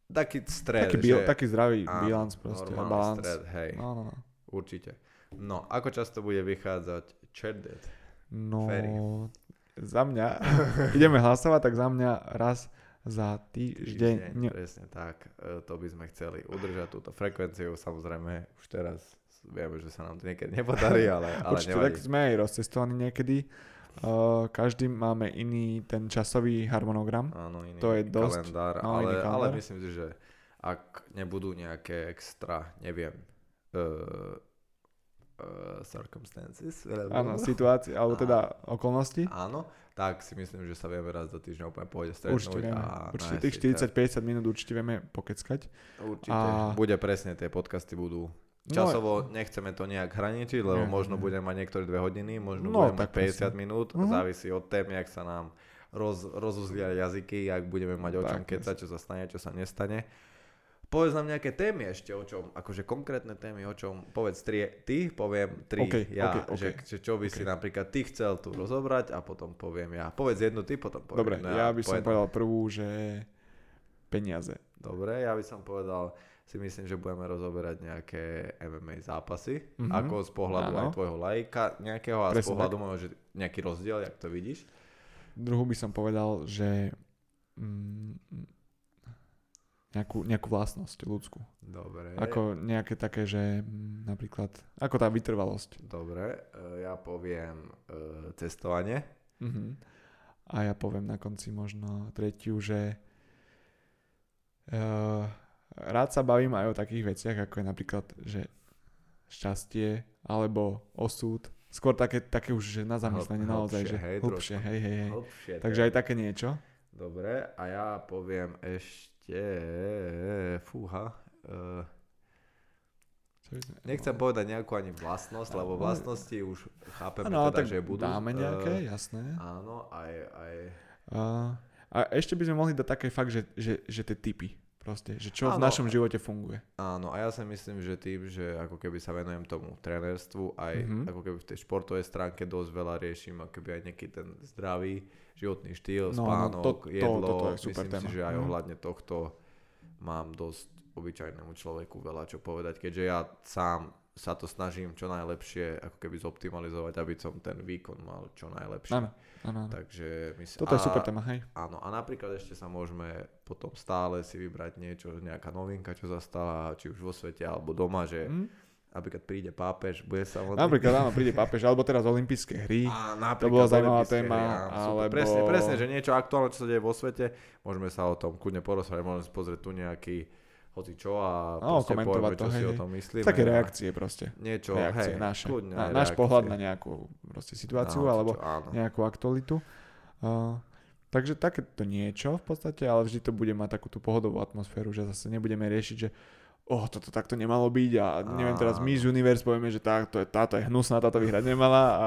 Speaker 1: taký stred,
Speaker 2: taký, bil,
Speaker 1: že,
Speaker 2: taký zdravý
Speaker 1: áno,
Speaker 2: bilans proste, balans.
Speaker 1: stred, hej,
Speaker 2: No, no, no.
Speaker 1: určite. No, ako často bude vychádzať Chatdet?
Speaker 2: No,
Speaker 1: Ferry.
Speaker 2: za mňa, ideme hlasovať, tak za mňa raz za týždeň.
Speaker 1: Týždeň, presne tak. E, To by sme chceli udržať túto frekvenciu. Samozrejme, už teraz vieme, že sa nám to niekedy nepodarí, ale, ale
Speaker 2: Určite,
Speaker 1: nevadí.
Speaker 2: tak sme aj rozcestovaní niekedy. Uh, každý máme iný ten časový harmonogram.
Speaker 1: Áno, iný
Speaker 2: To je dosť-
Speaker 1: kalendár,
Speaker 2: no,
Speaker 1: ale,
Speaker 2: iný
Speaker 1: ale
Speaker 2: kalendár.
Speaker 1: myslím si, že ak nebudú nejaké extra, neviem, uh, uh, circumstances.
Speaker 2: Áno, situácie, alebo teda okolnosti.
Speaker 1: Áno, tak si myslím, že sa vieme raz do týždňa úplne pohode stretnúť.
Speaker 2: Určite vieme.
Speaker 1: a
Speaker 2: Určite tých
Speaker 1: si
Speaker 2: 40-50 minút určite vieme pokeckať.
Speaker 1: Určite.
Speaker 2: a-
Speaker 1: Bude presne, tie podcasty budú
Speaker 2: No,
Speaker 1: Časovo nechceme to nejak hraničiť, lebo
Speaker 2: Nie,
Speaker 1: možno
Speaker 2: nie.
Speaker 1: budeme mať niektoré dve hodiny, možno
Speaker 2: No,
Speaker 1: budeme mať
Speaker 2: tak
Speaker 1: 50 minút,
Speaker 2: Mhm.
Speaker 1: závisí od témy, ak sa nám roz, rozuzlia jazyky, ak budeme mať o čom kecať, čo sa stane, čo sa nestane. Povedz nám nejaké témy ešte, o čom, akože konkrétne témy, o čom, povedz tri, ty, poviem tri,
Speaker 2: OK,
Speaker 1: ja,
Speaker 2: OK, OK.
Speaker 1: Že, že čo by si napríklad ty chcel tu rozobrať a potom poviem ja. Povedz jednu ty, potom poviem.
Speaker 2: Dobre,
Speaker 1: no
Speaker 2: ja by som
Speaker 1: povedal.
Speaker 2: povedal prvú, že peniaze.
Speaker 1: Dobre, ja by som povedal, si myslím, že budeme rozoberať nejaké MMA zápasy,
Speaker 2: Mhm.
Speaker 1: ako z pohľadu
Speaker 2: Áno.
Speaker 1: aj tvojho lajka nejakého a z
Speaker 2: Presne
Speaker 1: pohľadu môjho, že nejaký rozdiel, jak to vidíš.
Speaker 2: Druhú by som povedal, že mm, nejakú, nejakú vlastnosť ľudskú.
Speaker 1: Dobre.
Speaker 2: Ako nejaké také, že mm, napríklad, ako tá vytrvalosť.
Speaker 1: Dobre, e, ja poviem e, cestovanie.
Speaker 2: Mhm. A ja poviem na konci možno tretiu, že uh, rád sa bavím aj o takých veciach, ako je napríklad, že šťastie alebo osud. Skôr také, také už že na zamyslenie
Speaker 1: Hlb-
Speaker 2: naozaj, že
Speaker 1: hej,
Speaker 2: hlbšie, hej, hej, hej.
Speaker 1: Hlbšie
Speaker 2: Takže aj také niečo.
Speaker 1: Dobre, a ja poviem ešte... Fúha.
Speaker 2: Sme-
Speaker 1: nechcem povedať nejakú ani vlastnosť, lebo vlastnosti už chápeme
Speaker 2: Áno,
Speaker 1: teda,
Speaker 2: tak
Speaker 1: že budú.
Speaker 2: dáme
Speaker 1: e,
Speaker 2: nejaké, jasné.
Speaker 1: Áno, aj, aj
Speaker 2: A, a ešte by sme mohli dať také fakt, že, že, že tie typy. Proste, že čo v
Speaker 1: Áno.
Speaker 2: našom živote funguje.
Speaker 1: Áno, a ja si myslím, že tým, že ako keby sa venujem tomu trénerstvu, aj
Speaker 2: Mhm.
Speaker 1: ako keby v tej športovej stránke dosť veľa riešim, ako keby aj nejaký ten zdravý životný štýl,
Speaker 2: No, no,
Speaker 1: spánok,
Speaker 2: to- to-
Speaker 1: jedlo.
Speaker 2: toto je super
Speaker 1: myslím si,
Speaker 2: téma.
Speaker 1: že aj
Speaker 2: Mhm.
Speaker 1: ohľadne tohto mám dosť obyčajnému človeku veľa čo povedať, keďže ja sám sa to snažím čo najlepšie ako keby zoptimalizovať, aby som ten výkon mal čo najlepší.
Speaker 2: Áno, áno, áno.
Speaker 1: Takže myslím,
Speaker 2: Toto je super téma, hej.
Speaker 1: Áno, a napríklad ešte sa môžeme potom stále si vybrať niečo, nejaká novinka, čo sa stala, či už vo svete alebo doma, že
Speaker 2: Hm?
Speaker 1: napríklad príde pápež, bude sa modliť.
Speaker 2: Napríklad áno, príde pápež, alebo teraz olympijské hry.
Speaker 1: A
Speaker 2: To bola zaujímavá téma,
Speaker 1: hry, áno,
Speaker 2: alebo-
Speaker 1: Presne, presne, že niečo aktuálne, čo sa deje vo svete, môžeme sa o tom kľudne porozprávať, môžeme si pozrieť tu nejaký hoci čo a
Speaker 2: No,
Speaker 1: proste
Speaker 2: komentovať
Speaker 1: povieme,
Speaker 2: to,
Speaker 1: čo si
Speaker 2: hej,
Speaker 1: o
Speaker 2: hej.
Speaker 1: tom myslíme.
Speaker 2: Také reakcie proste.
Speaker 1: Niečo,
Speaker 2: reakcie
Speaker 1: hej,
Speaker 2: naše.
Speaker 1: kľudne
Speaker 2: Na, náš pohľad na nejakú proste situáciu,
Speaker 1: hoci
Speaker 2: alebo
Speaker 1: čo, áno.
Speaker 2: nejakú aktualitu. Uh, takže takéto niečo v podstate, ale vždy to bude mať takú tú pohodovú atmosféru, že zase nebudeme riešiť, že oh, toto takto nemalo byť a neviem teraz Miss
Speaker 1: Áno.
Speaker 2: Universe povieme, že táto je, táto je hnusná, táto vyhrať nemala a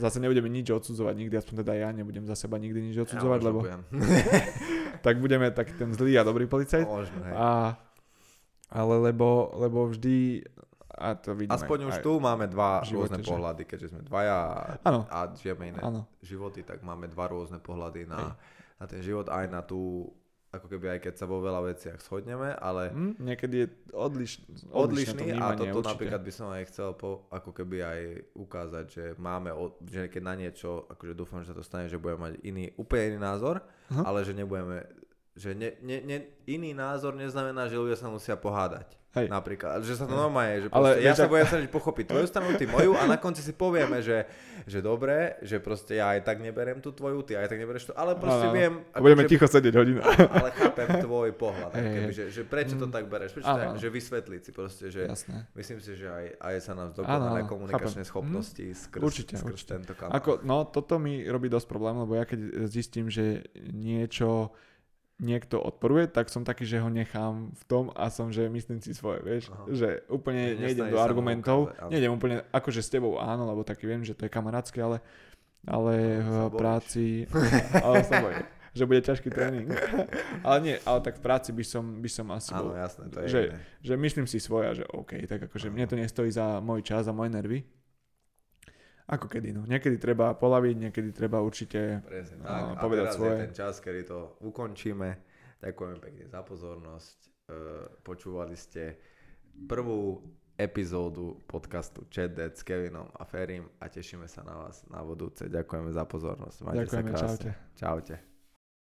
Speaker 2: zase nebudeme nič odsudzovať nikdy, aspoň teda ja nebudem za seba nikdy nič odsudzovať,
Speaker 1: možno
Speaker 2: lebo tak budeme taký ten zlý a dobrý policajt.
Speaker 1: Možno, hej.
Speaker 2: A, ale lebo, lebo vždy, a to vidíme.
Speaker 1: Aspoň už tu máme dva
Speaker 2: živote,
Speaker 1: rôzne
Speaker 2: že?
Speaker 1: pohľady, keďže sme dvaja
Speaker 2: Áno.
Speaker 1: a žijeme iné
Speaker 2: Áno.
Speaker 1: životy, tak máme dva rôzne pohľady na, na ten život, aj na tú, ako keby aj keď sa vo veľa veciach shodneme, ale
Speaker 2: Hm, niekedy je odliš, odlišné to
Speaker 1: odlišný a
Speaker 2: vnímanie,
Speaker 1: toto
Speaker 2: určite.
Speaker 1: napríklad by som aj chcel po, ako keby aj ukázať, že máme, že keď na niečo, akože dúfam, že sa to stane, že budeme mať iný, úplne iný názor,
Speaker 2: Aha.
Speaker 1: ale že nebudeme, že ne, ne, ne, iný názor neznamená, že ľudia sa musia pohádať.
Speaker 2: Hej.
Speaker 1: Napríklad, že sa to normálne, že
Speaker 2: Ale
Speaker 1: ja sa budem snažiť pochopiť tvoju stranu, ty moju a na konci si povieme, že, že dobre, že proste ja aj tak neberiem tú tvoju, ty aj tak nebereš to, ale proste
Speaker 2: Áno.
Speaker 1: viem,
Speaker 2: A budeme
Speaker 1: akože-
Speaker 2: ticho sedieť hodinu.
Speaker 1: ale chápem tvoj pohľad,
Speaker 2: Hej,
Speaker 1: ako keby, že, že prečo to tak bereš, prečo
Speaker 2: áno.
Speaker 1: že vysvetliť si proste, že
Speaker 2: Jasné.
Speaker 1: myslím si, že aj, aj sa nám
Speaker 2: áno,
Speaker 1: komunikačné
Speaker 2: chápem.
Speaker 1: schopnosti skrz,
Speaker 2: Určite,
Speaker 1: skrz
Speaker 2: určite.
Speaker 1: tento kanál.
Speaker 2: Ako, no toto mi robí dosť problém, lebo ja keď zistím, že niečo niekto odporuje, tak som taký, že ho nechám v tom a som, že myslím si svoje, vieš,
Speaker 1: Aha.
Speaker 2: že úplne
Speaker 1: Že
Speaker 2: nejdem do argumentov,
Speaker 1: áno.
Speaker 2: nejdem úplne, akože s tebou áno, lebo taký viem, že to je kamarátske, ale, ale v práci, ale sa bojím, že bude ťažký tréning. ale nie, ale tak v práci by som, by som asi
Speaker 1: Áno,
Speaker 2: bol,
Speaker 1: jasné, to je
Speaker 2: že,
Speaker 1: iné.
Speaker 2: že myslím si svoje, a že OK, tak akože mne to nestojí za môj čas a moje nervy. Ako kedy, no. Niekedy treba polaviť, niekedy treba určite
Speaker 1: Presne
Speaker 2: a
Speaker 1: tak. A
Speaker 2: povedať
Speaker 1: teraz
Speaker 2: svoje.
Speaker 1: je ten čas, kedy to ukončíme. Ďakujem pekne za pozornosť. E, Počúvali ste prvú epizódu podcastu Chat Dead s Kevinom a Ferim a tešíme sa na vás na budúce. Ďakujeme za pozornosť. Majte
Speaker 2: Ďakujeme,
Speaker 1: sa krásne.
Speaker 2: čaute.
Speaker 1: Čaute.